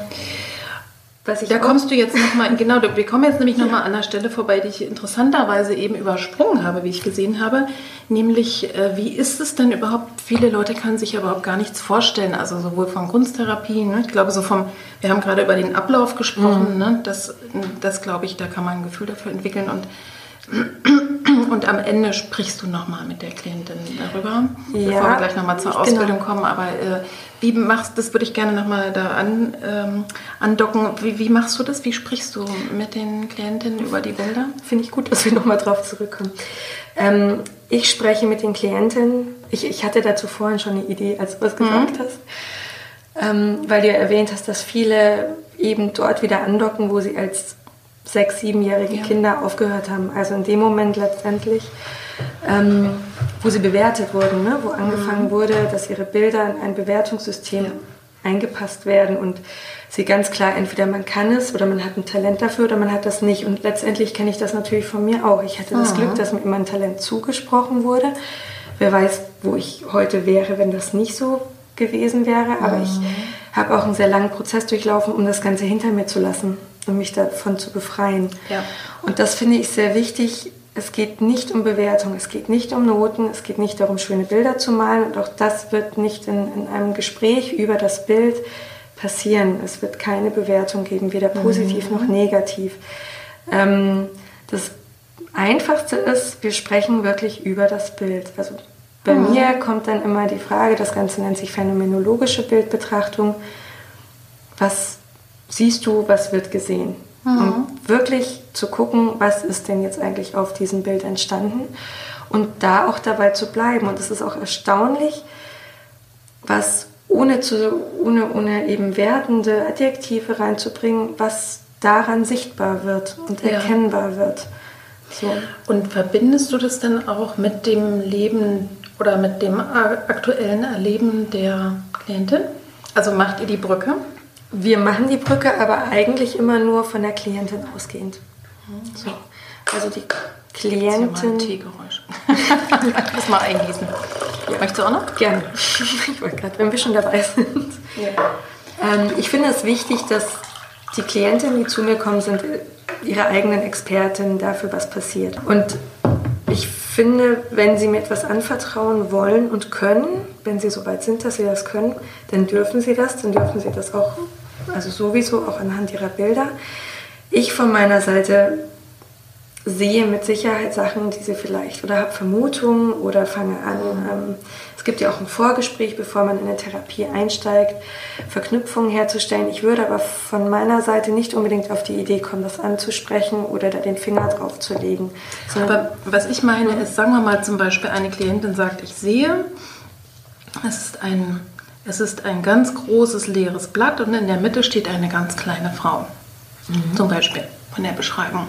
da kommst du jetzt nochmal, genau, wir kommen jetzt nämlich nochmal ja. an der Stelle vorbei, die ich interessanterweise eben übersprungen habe, wie ich gesehen habe. Nämlich, äh, wie ist es denn überhaupt? Viele Leute können sich ja überhaupt gar nichts vorstellen, also sowohl von Kunsttherapie, ne? ich glaube so vom, wir haben gerade über den Ablauf gesprochen, mhm. ne? das, das glaube ich, da kann man ein Gefühl dafür entwickeln und und am Ende sprichst du nochmal mit der Klientin darüber, ja, bevor wir gleich nochmal zur genau. Ausbildung kommen. Aber äh, wie machst das würde ich gerne nochmal da an, ähm, andocken. Wie, wie, machst du das? Wie sprichst du mit den Klientinnen über die Bilder? Finde ich gut, dass wir nochmal drauf zurückkommen. Ähm, ich spreche mit den Klientinnen. Ich, ich, hatte dazu vorhin schon eine Idee, als du es gesagt mhm. hast. Ähm, weil du ja erwähnt hast, dass viele eben dort wieder andocken, wo sie als sechs, siebenjährige ja. Kinder aufgehört haben. Also in dem Moment letztendlich, ähm, wo sie bewertet wurden, ne? wo angefangen mhm. wurde, dass ihre Bilder in ein Bewertungssystem ja. eingepasst werden und sie ganz klar, entweder man kann es oder man hat ein Talent dafür oder man hat das nicht. Und letztendlich kenne ich das natürlich von mir auch. Ich hatte das mhm. Glück, dass mir immer ein Talent zugesprochen wurde. Wer weiß, wo ich heute wäre, wenn das nicht so gewesen wäre. Aber mhm. ich habe auch einen sehr langen Prozess durchlaufen, um das Ganze hinter mir zu lassen um mich davon zu befreien. Ja. Und das finde ich sehr wichtig. Es geht nicht um Bewertung, es geht nicht um Noten, es geht nicht darum, schöne Bilder zu malen. Und auch das wird nicht in, in einem Gespräch über das Bild passieren. Es wird keine Bewertung geben, weder positiv mhm. noch negativ. Ähm, das Einfachste ist, wir sprechen wirklich über das Bild. Also bei mhm. mir kommt dann immer die Frage, das Ganze nennt sich phänomenologische Bildbetrachtung. Was siehst du, was wird gesehen. Mhm. Um wirklich zu gucken, was ist denn jetzt eigentlich auf diesem Bild entstanden und da auch dabei zu bleiben. Und es ist auch erstaunlich, was ohne, zu, ohne, ohne eben wertende Adjektive reinzubringen, was daran sichtbar wird und erkennbar ja. wird. So. Und verbindest du das dann auch mit dem Leben oder mit dem aktuellen Erleben der Klientin? Also macht ihr die Brücke? Wir machen die Brücke, aber eigentlich immer nur von der Klientin ausgehend. So. Also die Klientin. Teegeräusch. ich *laughs* muss mal eingießen. Ja. Möchtest du auch noch? Gerne. *laughs* Ich wollte gerade, wenn wir schon dabei sind. Ja. Ähm, ich finde es wichtig, dass die Klientinnen, die zu mir kommen, sind ihre eigenen Expertinnen dafür, was passiert. Und ich finde, wenn sie mir etwas anvertrauen wollen und können, wenn sie so weit sind, dass sie das können, dann dürfen sie das, dann dürfen sie das auch also sowieso auch anhand ihrer Bilder. Ich von meiner Seite sehe mit Sicherheit Sachen, die sie vielleicht oder habe Vermutungen oder fange an. Ähm, es gibt ja auch ein Vorgespräch, bevor man in eine Therapie einsteigt, Verknüpfungen herzustellen. Ich würde aber von meiner Seite nicht unbedingt auf die Idee kommen, das anzusprechen oder da den Finger drauf zu legen. Aber was ich meine ist, sagen wir mal zum Beispiel, eine Klientin sagt, ich sehe, es ist ein es ist ein ganz großes leeres Blatt und in der Mitte steht eine ganz kleine Frau. Mhm. Zum Beispiel von der Beschreibung.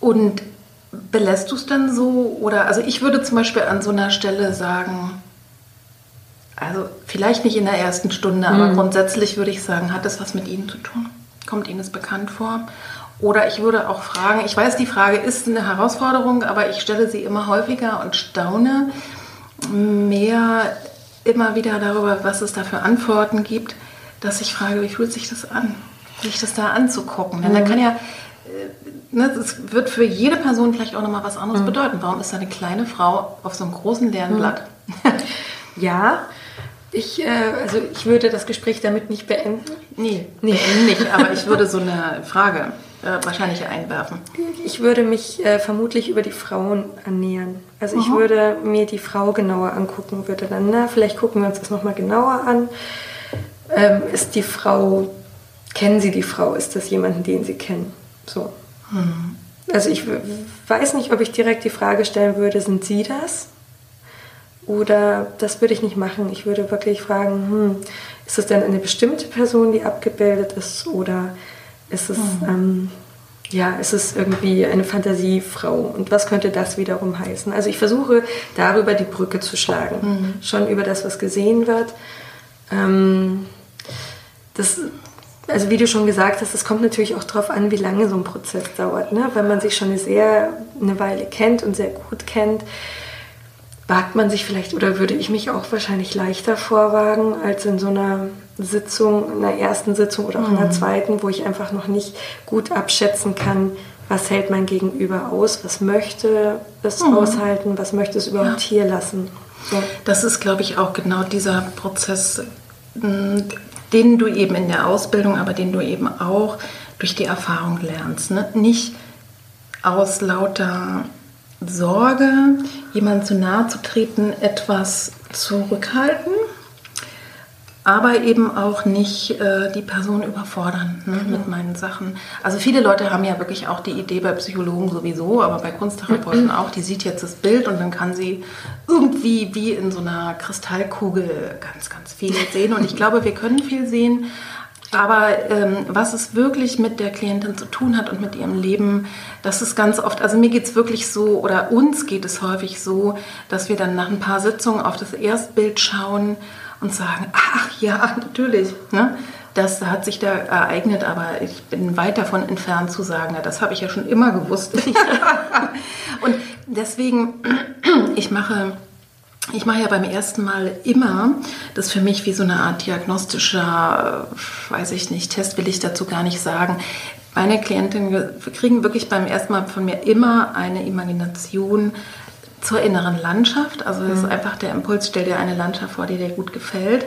Und belässt du es dann so? Oder also ich würde zum Beispiel an so einer Stelle sagen, also vielleicht nicht in der ersten Stunde, aber mhm. grundsätzlich würde ich sagen, hat das was mit Ihnen zu tun? Kommt Ihnen das bekannt vor? Oder ich würde auch fragen, ich weiß, die Frage ist eine Herausforderung, aber ich stelle sie immer häufiger und staune mehr immer wieder darüber, was es da für Antworten gibt, dass ich frage, wie fühlt sich das an, sich das da anzugucken. Denn mhm. da kann ja, äh, ne, es wird für jede Person vielleicht auch nochmal was anderes mhm. bedeuten. Warum ist da eine kleine Frau auf so einem großen leeren mhm. Blatt? *laughs* ja, ich, äh, also ich würde das Gespräch damit nicht beenden. Nee, nee. nicht, aber ich würde so eine Frage äh, wahrscheinlich einwerfen. Ich würde mich äh, vermutlich über die Frauen annähern. Also ich würde mir die Frau genauer angucken, würde dann, na, vielleicht gucken wir uns das nochmal genauer an. Ähm, ist die Frau, kennen Sie die Frau? Ist das jemanden, den Sie kennen? So. Mhm. Also ich weiß nicht, ob ich direkt die Frage stellen würde, sind Sie das? Oder das würde ich nicht machen. Ich würde wirklich fragen, hm, ist es denn eine bestimmte Person, die abgebildet ist? Oder ist es, mhm. ähm, ja, ist es irgendwie eine Fantasiefrau? Und was könnte das wiederum heißen? Also ich versuche darüber die Brücke zu schlagen. Mhm. Schon über das, was gesehen wird. Ähm, das, also wie du schon gesagt hast, es kommt natürlich auch darauf an, wie lange so ein Prozess dauert. Ne? Wenn man sich schon eine sehr eine Weile kennt und sehr gut kennt, wagt man sich vielleicht oder würde ich mich auch wahrscheinlich leichter vorwagen als in so einer Sitzung, in einer ersten Sitzung oder auch in einer mhm. zweiten, wo ich einfach noch nicht gut abschätzen kann, was hält mein Gegenüber aus, was möchte es mhm. aushalten, was möchte es überhaupt ja. hier lassen. So. Das ist, glaube ich, auch genau dieser Prozess, den du eben in der Ausbildung, aber den du eben auch durch die Erfahrung lernst. Ne? Nicht aus lauter Sorge, jemandem zu nahe zu treten, etwas zurückhalten, aber eben auch nicht äh, die Person überfordern ne, mhm. mit meinen Sachen. Also viele Leute haben ja wirklich auch die Idee bei Psychologen sowieso, aber bei Kunsttherapeuten auch, die sieht jetzt das Bild und dann kann sie irgendwie wie in so einer Kristallkugel ganz, ganz viel sehen. Und ich glaube, wir können viel sehen, aber ähm, was es wirklich mit der Klientin zu tun hat und mit ihrem Leben, das ist ganz oft, also mir geht es wirklich so, oder uns geht es häufig so, dass wir dann nach ein paar Sitzungen auf das Erstbild schauen und sagen, *laughs* ach ja, natürlich, ne? das hat sich da ereignet, aber ich bin weit davon entfernt zu sagen, das habe ich ja schon immer gewusst. *laughs* und deswegen, *clears throat* ich mache ich mache ja beim ersten Mal immer das für mich wie so eine Art diagnostischer, weiß ich nicht, Test will ich dazu gar nicht sagen. Meine Klientinnen kriegen wirklich beim ersten Mal von mir immer eine Imagination zur inneren Landschaft. Also das ist mhm. einfach der Impuls, stell dir eine Landschaft vor, die dir gut gefällt.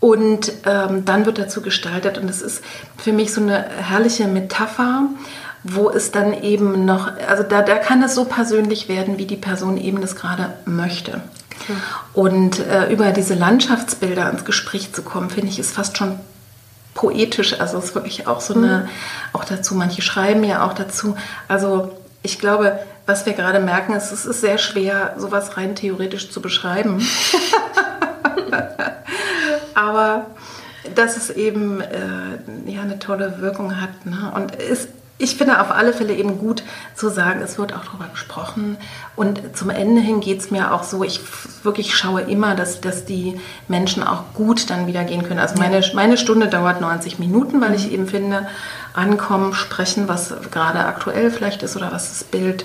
Und ähm, dann wird dazu gestaltet und es ist für mich so eine herrliche Metapher wo es dann eben noch, also da, da kann es so persönlich werden, wie die Person eben das gerade möchte. Okay. Und äh, über diese Landschaftsbilder ans Gespräch zu kommen, finde ich, ist fast schon poetisch. Also es ist wirklich auch so eine, mhm. auch dazu, manche schreiben ja auch dazu. Also ich glaube, was wir gerade merken, ist, es ist sehr schwer, sowas rein theoretisch zu beschreiben. *laughs* Aber dass es eben äh, ja, eine tolle Wirkung hat. Ne? Und es ich finde auf alle Fälle eben gut zu sagen, es wird auch darüber gesprochen. Und zum Ende hin geht es mir auch so, ich wirklich schaue immer, dass, dass die Menschen auch gut dann wieder gehen können. Also meine, meine Stunde dauert 90 Minuten, weil ich eben finde, ankommen, sprechen, was gerade aktuell vielleicht ist oder was das Bild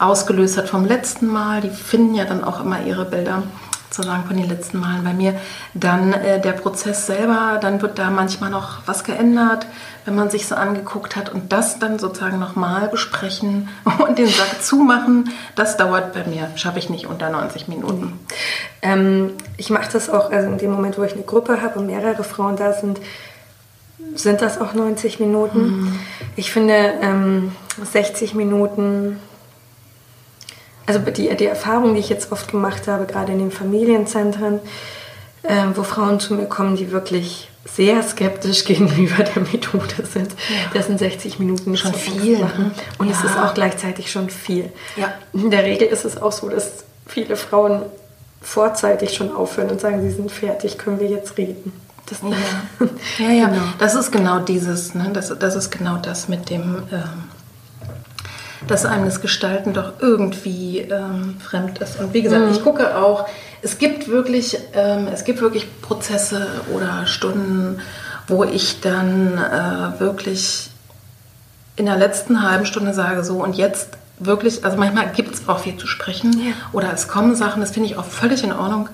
ausgelöst hat vom letzten Mal. Die finden ja dann auch immer ihre Bilder sozusagen von den letzten Malen bei mir. Dann äh, der Prozess selber, dann wird da manchmal noch was geändert, wenn man sich so angeguckt hat und das dann sozusagen nochmal besprechen *laughs* und den Sack zumachen, das dauert bei mir, schaffe ich nicht unter 90 Minuten. Ähm, ich mache das auch, also in dem Moment, wo ich eine Gruppe habe und mehrere Frauen da sind, sind das auch 90 Minuten. Mhm. Ich finde ähm, 60 Minuten also die, die Erfahrung, die ich jetzt oft gemacht habe, gerade in den Familienzentren, äh, wo Frauen zu mir kommen, die wirklich sehr skeptisch *laughs* gegenüber der Methode sind. Ja. Das sind 60 Minuten schon viel. Machen. Ne? Und ja. es ist auch gleichzeitig schon viel. Ja. In der Regel ist es auch so, dass viele Frauen vorzeitig schon aufhören und sagen, sie sind fertig, können wir jetzt reden. Das, ja, *laughs* ja, ja. Genau. das ist genau dieses, ne? das, das ist genau das mit dem ähm, dass einem das Gestalten doch irgendwie ähm, fremd ist. Und wie gesagt, mhm. ich gucke auch, es gibt wirklich, ähm, es gibt wirklich Prozesse oder Stunden, wo ich dann äh, wirklich in der letzten halben Stunde sage, so und jetzt wirklich, also manchmal gibt es auch viel zu sprechen ja. oder es kommen Sachen, das finde ich auch völlig in Ordnung,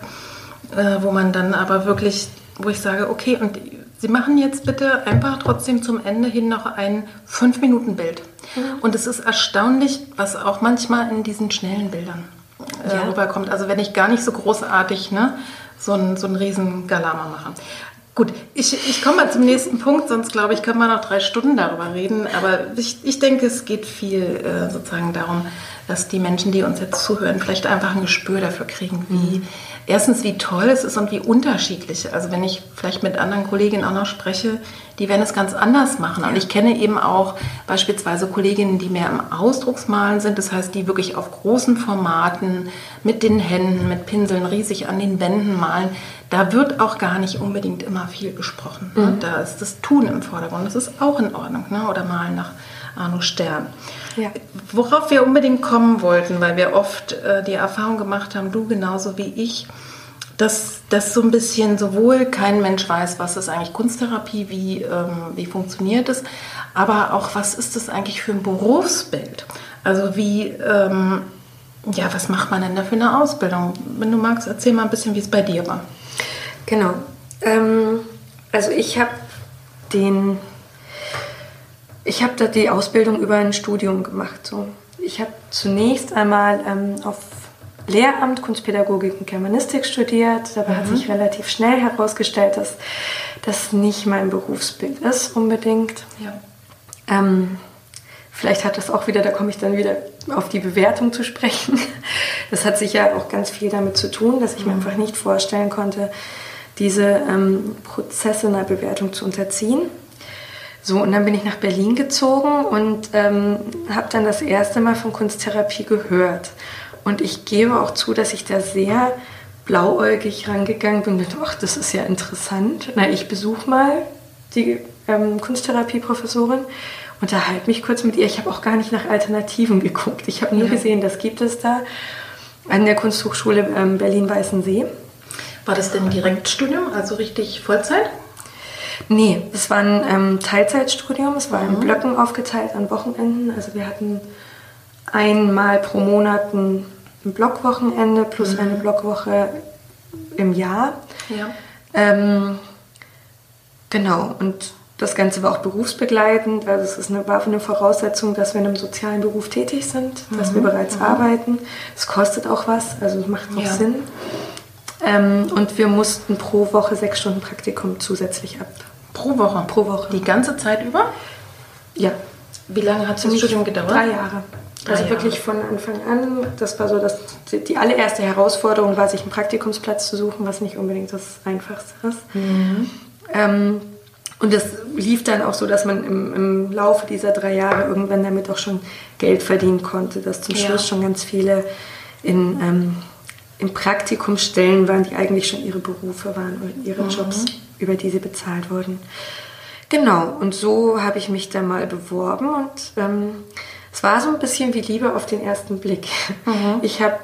äh, wo man dann aber wirklich, wo ich sage, okay, und Sie machen jetzt bitte einfach trotzdem zum Ende hin noch ein 5-Minuten-Bild. Mhm. Und es ist erstaunlich, was auch manchmal in diesen schnellen Bildern äh, ja. rüberkommt. Also wenn ich gar nicht so großartig ne, so einen so riesen Galama mache. Gut, ich, ich komme mal zum nächsten Punkt, sonst glaube ich, können wir noch drei Stunden darüber reden. Aber ich, ich denke, es geht viel äh, sozusagen darum, dass die Menschen, die uns jetzt zuhören, vielleicht einfach ein Gespür dafür kriegen, wie erstens, wie toll es ist und wie unterschiedlich. Also wenn ich vielleicht mit anderen Kolleginnen auch noch spreche, die werden es ganz anders machen. Und ich kenne eben auch beispielsweise Kolleginnen, die mehr im Ausdrucksmalen sind. Das heißt, die wirklich auf großen Formaten mit den Händen, mit Pinseln riesig an den Wänden malen. Da wird auch gar nicht unbedingt immer viel gesprochen. Mhm. Da ist das Tun im Vordergrund. Das ist auch in Ordnung. Ne? Oder malen nach Arno Stern. Ja. Worauf wir unbedingt kommen wollten, weil wir oft äh, die Erfahrung gemacht haben, du genauso wie ich, dass das so ein bisschen sowohl kein Mensch weiß, was ist eigentlich Kunsttherapie, wie, ähm, wie funktioniert es, aber auch was ist das eigentlich für ein Berufsbild? Also wie, ähm, ja, was macht man denn da für eine Ausbildung? Wenn du magst, erzähl mal ein bisschen, wie es bei dir war. Genau. Ähm, also ich habe den ich habe da die Ausbildung über ein Studium gemacht. So. Ich habe zunächst einmal ähm, auf Lehramt Kunstpädagogik und Germanistik studiert. Dabei mhm. hat sich relativ schnell herausgestellt, dass das nicht mein Berufsbild ist unbedingt. Ja. Ähm, vielleicht hat das auch wieder, da komme ich dann wieder auf die Bewertung zu sprechen. Das hat sicher auch ganz viel damit zu tun, dass ich mir mhm. einfach nicht vorstellen konnte, diese ähm, Prozesse einer Bewertung zu unterziehen. So, und dann bin ich nach Berlin gezogen und ähm, habe dann das erste Mal von Kunsttherapie gehört. Und ich gebe auch zu, dass ich da sehr blauäugig rangegangen bin mit, ach, das ist ja interessant. Na, ich besuche mal die ähm, Kunsttherapie-Professorin, unterhalte mich kurz mit ihr. Ich habe auch gar nicht nach Alternativen geguckt. Ich habe nur ja. gesehen, das gibt es da an der Kunsthochschule ähm, Berlin-Weißensee. War das denn Direktstudium, also richtig Vollzeit? Nee, es war ein ähm, Teilzeitstudium. Es war in mhm. Blöcken aufgeteilt an Wochenenden. Also wir hatten einmal pro Monat ein, Blockwochenende plus mhm. eine Blockwoche im Jahr. Ja. Ähm, genau, und das Ganze war auch berufsbegleitend. Also es ist eine, war eine Voraussetzung, dass wir in einem sozialen Beruf tätig sind, dass wir mhm. bereits mhm. arbeiten. Es kostet auch was, also es macht auch ja. Sinn. Ähm, und wir mussten pro Woche sechs Stunden Praktikum zusätzlich ab Pro Woche? Pro Woche. Die ganze Zeit über? Ja. Wie lange hat das Studium gedauert? Drei Jahre. Drei also Jahre. wirklich von Anfang an. Das war so, dass die allererste Herausforderung war, sich einen Praktikumsplatz zu suchen, was nicht unbedingt das Einfachste ist. Mhm. Ähm, und das lief dann auch so, dass man im, im, Laufe dieser drei Jahre irgendwann damit auch schon Geld verdienen konnte, dass zum Schluss schon ganz viele in, ähm, im Praktikum stellen waren, die eigentlich schon ihre Berufe waren oder ihre mhm. Jobs über die sie bezahlt wurden. Genau, und so habe ich mich da mal beworben und ähm, es war so ein bisschen wie Liebe auf den ersten Blick. Mhm. Ich habe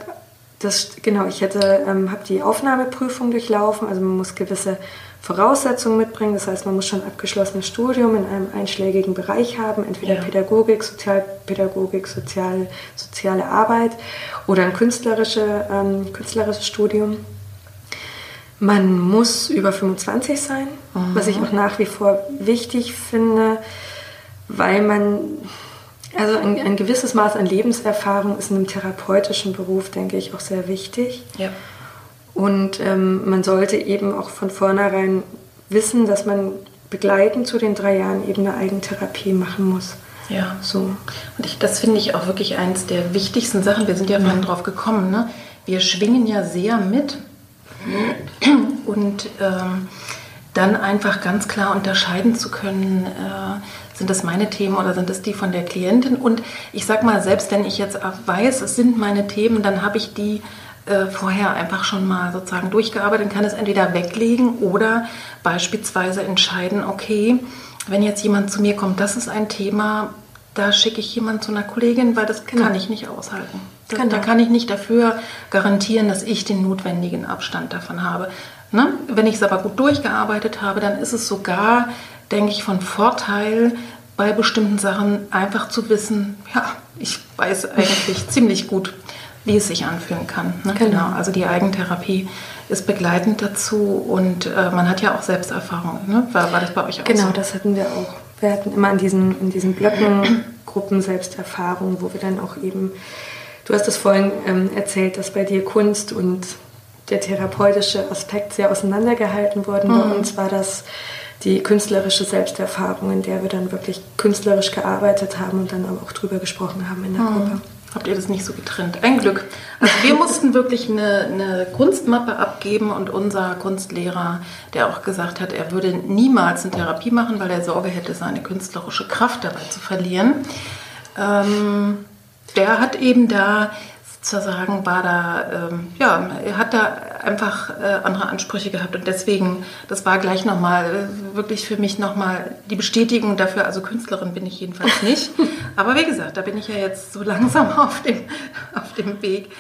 das, genau, ich hätte, ähm, habe die Aufnahmeprüfung durchlaufen, also man muss gewisse Voraussetzungen mitbringen, das heißt, man muss schon abgeschlossenes Studium in einem einschlägigen Bereich haben, entweder ja. Pädagogik, Sozialpädagogik, Sozial, soziale Arbeit oder ein künstlerische, ähm, künstlerisches Studium. Man muss über 25 sein, mhm. was ich auch nach wie vor wichtig finde, weil man, also ein, ein, gewisses Maß an Lebenserfahrung ist in einem therapeutischen Beruf, denke ich, auch sehr wichtig. Ja. Und ähm, man sollte eben auch von vornherein wissen, dass man begleitend zu den drei Jahren eben eine Eigentherapie machen muss. Ja, so. Und ich, das finde ich auch wirklich eins der wichtigsten Sachen. Wir sind ja vorhin drauf gekommen. Ne? Wir schwingen ja sehr mit und ähm, dann einfach ganz klar unterscheiden zu können, äh, sind das meine Themen oder sind das die von der Klientin? Und ich sag mal, selbst wenn ich jetzt weiß, es sind meine Themen, dann habe ich die äh, vorher einfach schon mal sozusagen durchgearbeitet, kann es entweder weglegen oder beispielsweise entscheiden, okay, wenn jetzt jemand zu mir kommt, das ist ein Thema, da schicke ich jemanden zu einer Kollegin, weil das genau. kann ich nicht aushalten. Genau. Da kann ich nicht dafür garantieren, dass ich den notwendigen Abstand davon habe. Ne? Wenn ich es aber gut durchgearbeitet habe, dann ist es sogar, denke ich, von Vorteil, bei bestimmten Sachen einfach zu wissen, ja, ich weiß eigentlich *laughs* ziemlich gut, wie es sich anfühlen kann. Ne? Genau. genau. Also die Eigentherapie ist begleitend dazu und äh, man hat ja auch Selbsterfahrung. Ne? War, war das bei euch auch genau, so? Genau, das hatten wir auch. Wir hatten immer in diesen, in diesen Blöcken Gruppen Selbsterfahrung, wo wir dann auch eben, du hast es vorhin ähm, erzählt, dass bei dir Kunst und der therapeutische Aspekt sehr auseinandergehalten wurden. Mhm. Bei uns war das die künstlerische Selbsterfahrung, in der wir dann wirklich künstlerisch gearbeitet haben und dann auch drüber gesprochen haben in der mhm. Gruppe. Habt ihr das nicht so getrennt? Ein Glück. Also wir mussten wirklich eine, eine, Kunstmappe abgeben und unser Kunstlehrer, der auch gesagt hat, er würde niemals eine Therapie machen, weil er Sorge hätte, seine künstlerische Kraft dabei zu verlieren. Ähm, der hat eben da sozusagen war da, ähm, ja, er hat da einfach äh, andere Ansprüche gehabt und deswegen, das war gleich nochmal, äh, wirklich für mich nochmal die Bestätigung dafür, also Künstlerin bin ich jedenfalls nicht, *laughs* aber wie gesagt, da bin ich ja jetzt so langsam *laughs* auf dem, auf dem Weg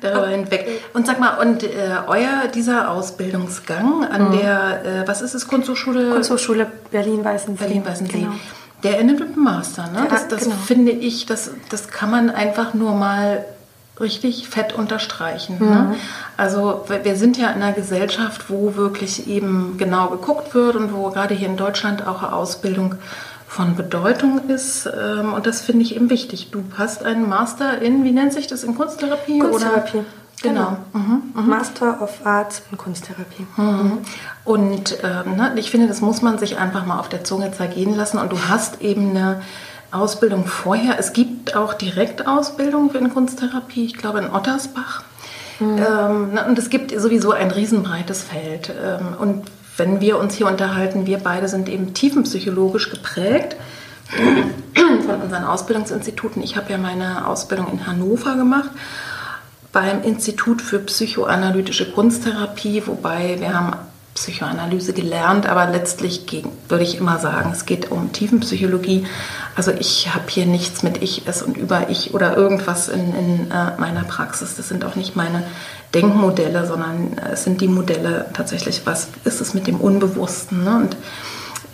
darüber hinweg. Und sag mal, und äh, euer, dieser Ausbildungsgang an mhm. der, äh, was ist es, Kunsthochschule? Kunsthochschule Berlin-Weißensee. Berlin-Weißensee. Genau. Der endet mit dem Master, ne? Das, das genau. finde ich, das, das kann man einfach nur mal richtig fett unterstreichen. Ne? Mhm. Ne? Also wir sind ja in einer Gesellschaft, wo wirklich eben genau geguckt wird und wo gerade hier in Deutschland auch Ausbildung von Bedeutung ist. Ähm, und das finde ich eben wichtig. Du hast einen Master in, wie nennt sich das, in Kunsttherapie? Kunsttherapie. Oder? Genau. genau. Mhm, mhm. Master of Arts in Kunsttherapie. Mhm. Und ähm, ne, ich finde, das muss man sich einfach mal auf der Zunge zergehen lassen. Und du hast eben eine Ausbildung vorher. Es gibt auch Direktausbildung in Kunsttherapie, ich glaube in Ottersbach. Mhm. Ähm, und es gibt sowieso ein riesenbreites Feld. Ähm, und wenn wir uns hier unterhalten, wir beide sind eben tiefenpsychologisch geprägt von unseren Ausbildungsinstituten. Ich habe ja meine Ausbildung in Hannover gemacht beim Institut für psychoanalytische Kunsttherapie, wobei wir haben Psychoanalyse gelernt, aber letztlich würde ich immer sagen, es geht um Tiefenpsychologie. Also ich habe hier nichts mit Ich, Es und Über Ich oder irgendwas in, in äh, meiner Praxis. Das sind auch nicht meine Denkmodelle, sondern äh, es sind die Modelle tatsächlich, was ist es mit dem Unbewussten. Ne? Und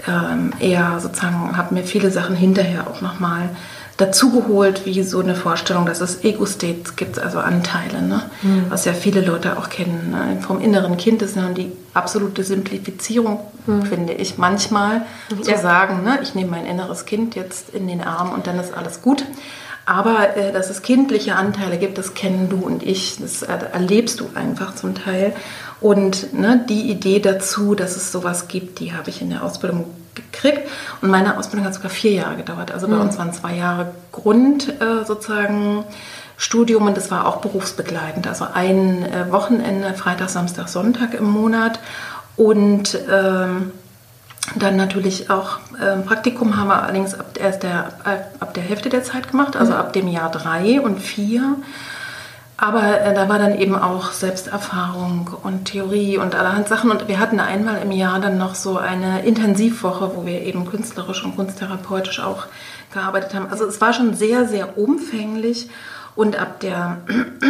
ähm, eher sozusagen habe mir viele Sachen hinterher auch nochmal mal dazugeholt, wie so eine Vorstellung, dass es Ego-States gibt, also Anteile, ne? Mhm. was ja viele Leute auch kennen. Ne? Vom inneren Kind ist ja die absolute Simplifizierung, mhm. finde ich, manchmal ja. zu sagen, ne? ich nehme mein inneres Kind jetzt in den Arm und dann ist alles gut. Aber äh, dass es kindliche Anteile gibt, das kennen du und ich, das erlebst du einfach zum Teil. Und ne, die Idee dazu, dass es sowas gibt, die habe ich in der Ausbildung gekriegt. Und meine Ausbildung hat sogar vier Jahre gedauert. Also bei mhm. uns waren zwei Jahre Grund äh, sozusagen Studium und das war auch berufsbegleitend. Also ein äh, Wochenende, Freitag, Samstag, Sonntag im Monat. Und ähm, dann natürlich auch äh, Praktikum haben wir allerdings ab, erst der, äh, ab der Hälfte der Zeit gemacht, also mhm. ab dem Jahr drei und vier. Aber äh, da war dann eben auch Selbsterfahrung und Theorie und allerhand Sachen. Und wir hatten einmal im Jahr dann noch so eine Intensivwoche, wo wir eben künstlerisch und kunsttherapeutisch auch gearbeitet haben. Also es war schon sehr, sehr umfänglich. Und ab der,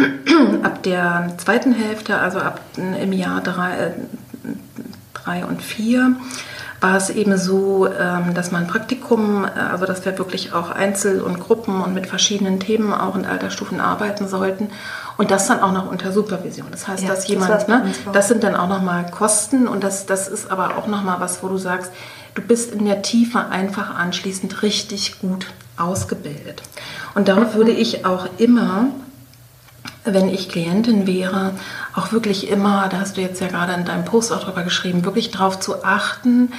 *clears throat* ab der zweiten Hälfte, also ab im Jahr drei, äh, drei und vier, war es eben so, ähm, dass man Praktikum, äh, also dass wir wirklich auch Einzel- und Gruppen und mit verschiedenen Themen auch in Altersstufen arbeiten sollten. Und das dann auch noch unter Supervision. Das heißt, ja, dass jemand, das, ne, das sind dann auch nochmal Kosten und das, das ist aber auch nochmal was, wo du sagst, du bist in der Tiefe einfach anschließend richtig gut ausgebildet. Und darauf würde ich auch immer wenn ich Klientin wäre, auch wirklich immer, da hast du jetzt ja gerade in deinem Post auch drüber geschrieben, wirklich darauf zu achten.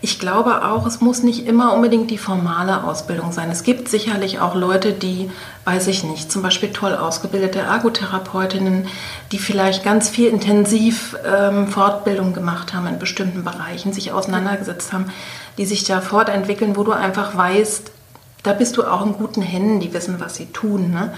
Ich glaube auch, es muss nicht immer unbedingt die formale Ausbildung sein. Es gibt sicherlich auch Leute, die, weiß ich nicht, zum Beispiel toll ausgebildete Ergotherapeutinnen, die vielleicht ganz viel intensiv ähm, Fortbildung gemacht haben in bestimmten Bereichen, sich auseinandergesetzt haben, die sich da fortentwickeln, wo du einfach weißt, da bist du auch in guten Händen, die wissen, was sie tun. Ne?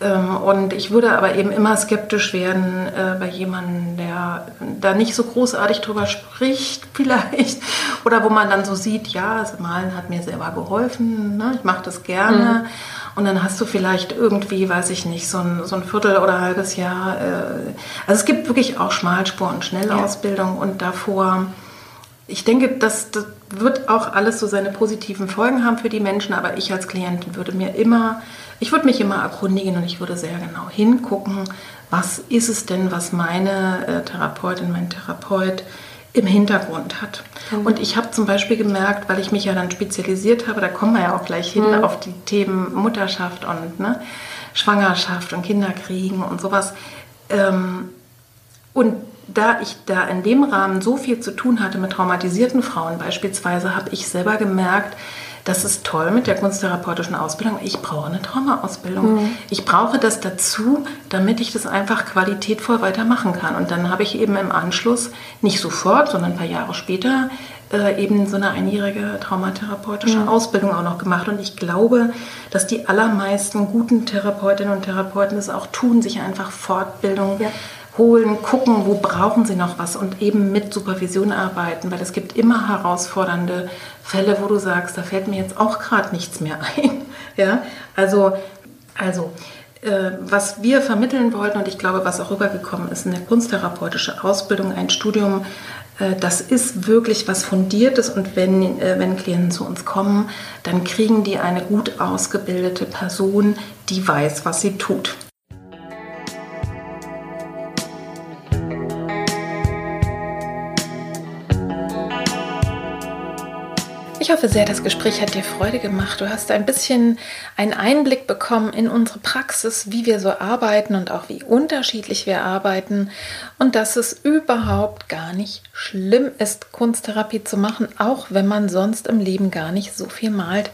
Ähm, und ich würde aber eben immer skeptisch werden äh, bei jemandem, der da nicht so großartig drüber spricht, *laughs* vielleicht. Oder wo man dann so sieht, ja, das Malen hat mir selber geholfen, ne? ich mache das gerne. Mhm. Und dann hast du vielleicht irgendwie, weiß ich nicht, so ein, so ein Viertel oder ein halbes Jahr. Äh, also es gibt wirklich auch Schmalspur- und Schnellausbildung ja. und davor. Ich denke, dass, dass wird auch alles so seine positiven Folgen haben für die Menschen, aber ich als Klientin würde mir immer, ich würde mich immer erkundigen und ich würde sehr genau hingucken, was ist es denn, was meine äh, Therapeutin, mein Therapeut im Hintergrund hat. Mhm. Und ich habe zum Beispiel gemerkt, weil ich mich ja dann spezialisiert habe, da kommen wir ja auch gleich hin mhm. auf die Themen Mutterschaft und ne, Schwangerschaft und Kinderkriegen und sowas. Ähm, und da ich da in dem Rahmen so viel zu tun hatte mit traumatisierten Frauen beispielsweise, habe ich selber gemerkt, das ist toll mit der kunsttherapeutischen Ausbildung. Ich brauche eine Traumaausbildung. Mhm. Ich brauche das dazu, damit ich das einfach qualitätvoll weitermachen kann. Und dann habe ich eben im Anschluss, nicht sofort, sondern ein paar Jahre später, äh, eben so eine einjährige traumatherapeutische mhm. Ausbildung auch noch gemacht. Und ich glaube, dass die allermeisten guten Therapeutinnen und Therapeuten das auch tun, sich einfach Fortbildung ja holen, gucken, wo brauchen sie noch was und eben mit Supervision arbeiten, weil es gibt immer herausfordernde Fälle, wo du sagst, da fällt mir jetzt auch gerade nichts mehr *laughs* ein. Ja, also, also äh, was wir vermitteln wollten und ich glaube, was auch rübergekommen ist, eine kunsttherapeutische Ausbildung, ein Studium, äh, das ist wirklich was Fundiertes und wenn, äh, wenn Klienten zu uns kommen, dann kriegen die eine gut ausgebildete Person, die weiß, was sie tut. Ich hoffe sehr, das Gespräch hat dir Freude gemacht. Du hast ein bisschen einen Einblick bekommen in unsere Praxis, wie wir so arbeiten und auch wie unterschiedlich wir arbeiten und dass es überhaupt gar nicht schlimm ist, Kunsttherapie zu machen, auch wenn man sonst im Leben gar nicht so viel malt.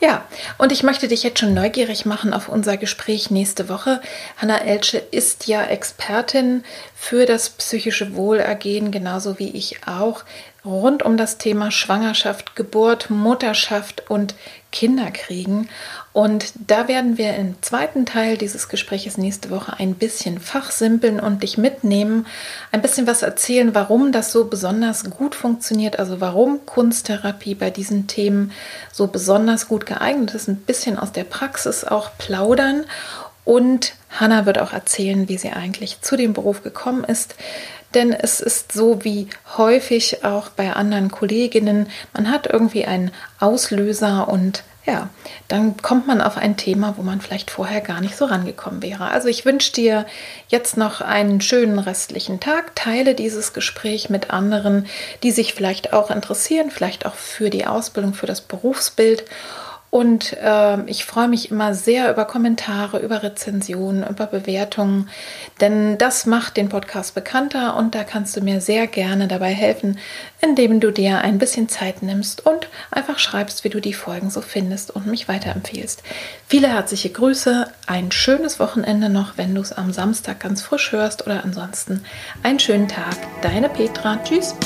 Ja, und ich möchte dich jetzt schon neugierig machen auf unser Gespräch nächste Woche. Hanna Elche ist ja Expertin für das psychische Wohlergehen, genauso wie ich auch rund um das Thema Schwangerschaft, Geburt, Mutterschaft und Kinderkriegen. Und da werden wir im zweiten Teil dieses Gesprächs nächste Woche ein bisschen fachsimpeln und dich mitnehmen, ein bisschen was erzählen, warum das so besonders gut funktioniert, also warum Kunsttherapie bei diesen Themen so besonders gut geeignet ist, ein bisschen aus der Praxis auch plaudern. Und Hanna wird auch erzählen, wie sie eigentlich zu dem Beruf gekommen ist, denn es ist so wie häufig auch bei anderen Kolleginnen, man hat irgendwie einen Auslöser und ja, dann kommt man auf ein Thema, wo man vielleicht vorher gar nicht so rangekommen wäre. Also ich wünsche dir jetzt noch einen schönen restlichen Tag. Teile dieses Gespräch mit anderen, die sich vielleicht auch interessieren, vielleicht auch für die Ausbildung, für das Berufsbild. Und äh, ich freue mich immer sehr über Kommentare, über Rezensionen, über Bewertungen, denn das macht den Podcast bekannter und da kannst du mir sehr gerne dabei helfen, indem du dir ein bisschen Zeit nimmst und einfach schreibst, wie du die Folgen so findest und mich weiterempfehlst. Viele herzliche Grüße, ein schönes Wochenende noch, wenn du es am Samstag ganz frisch hörst oder ansonsten einen schönen Tag. Deine Petra. Tschüss.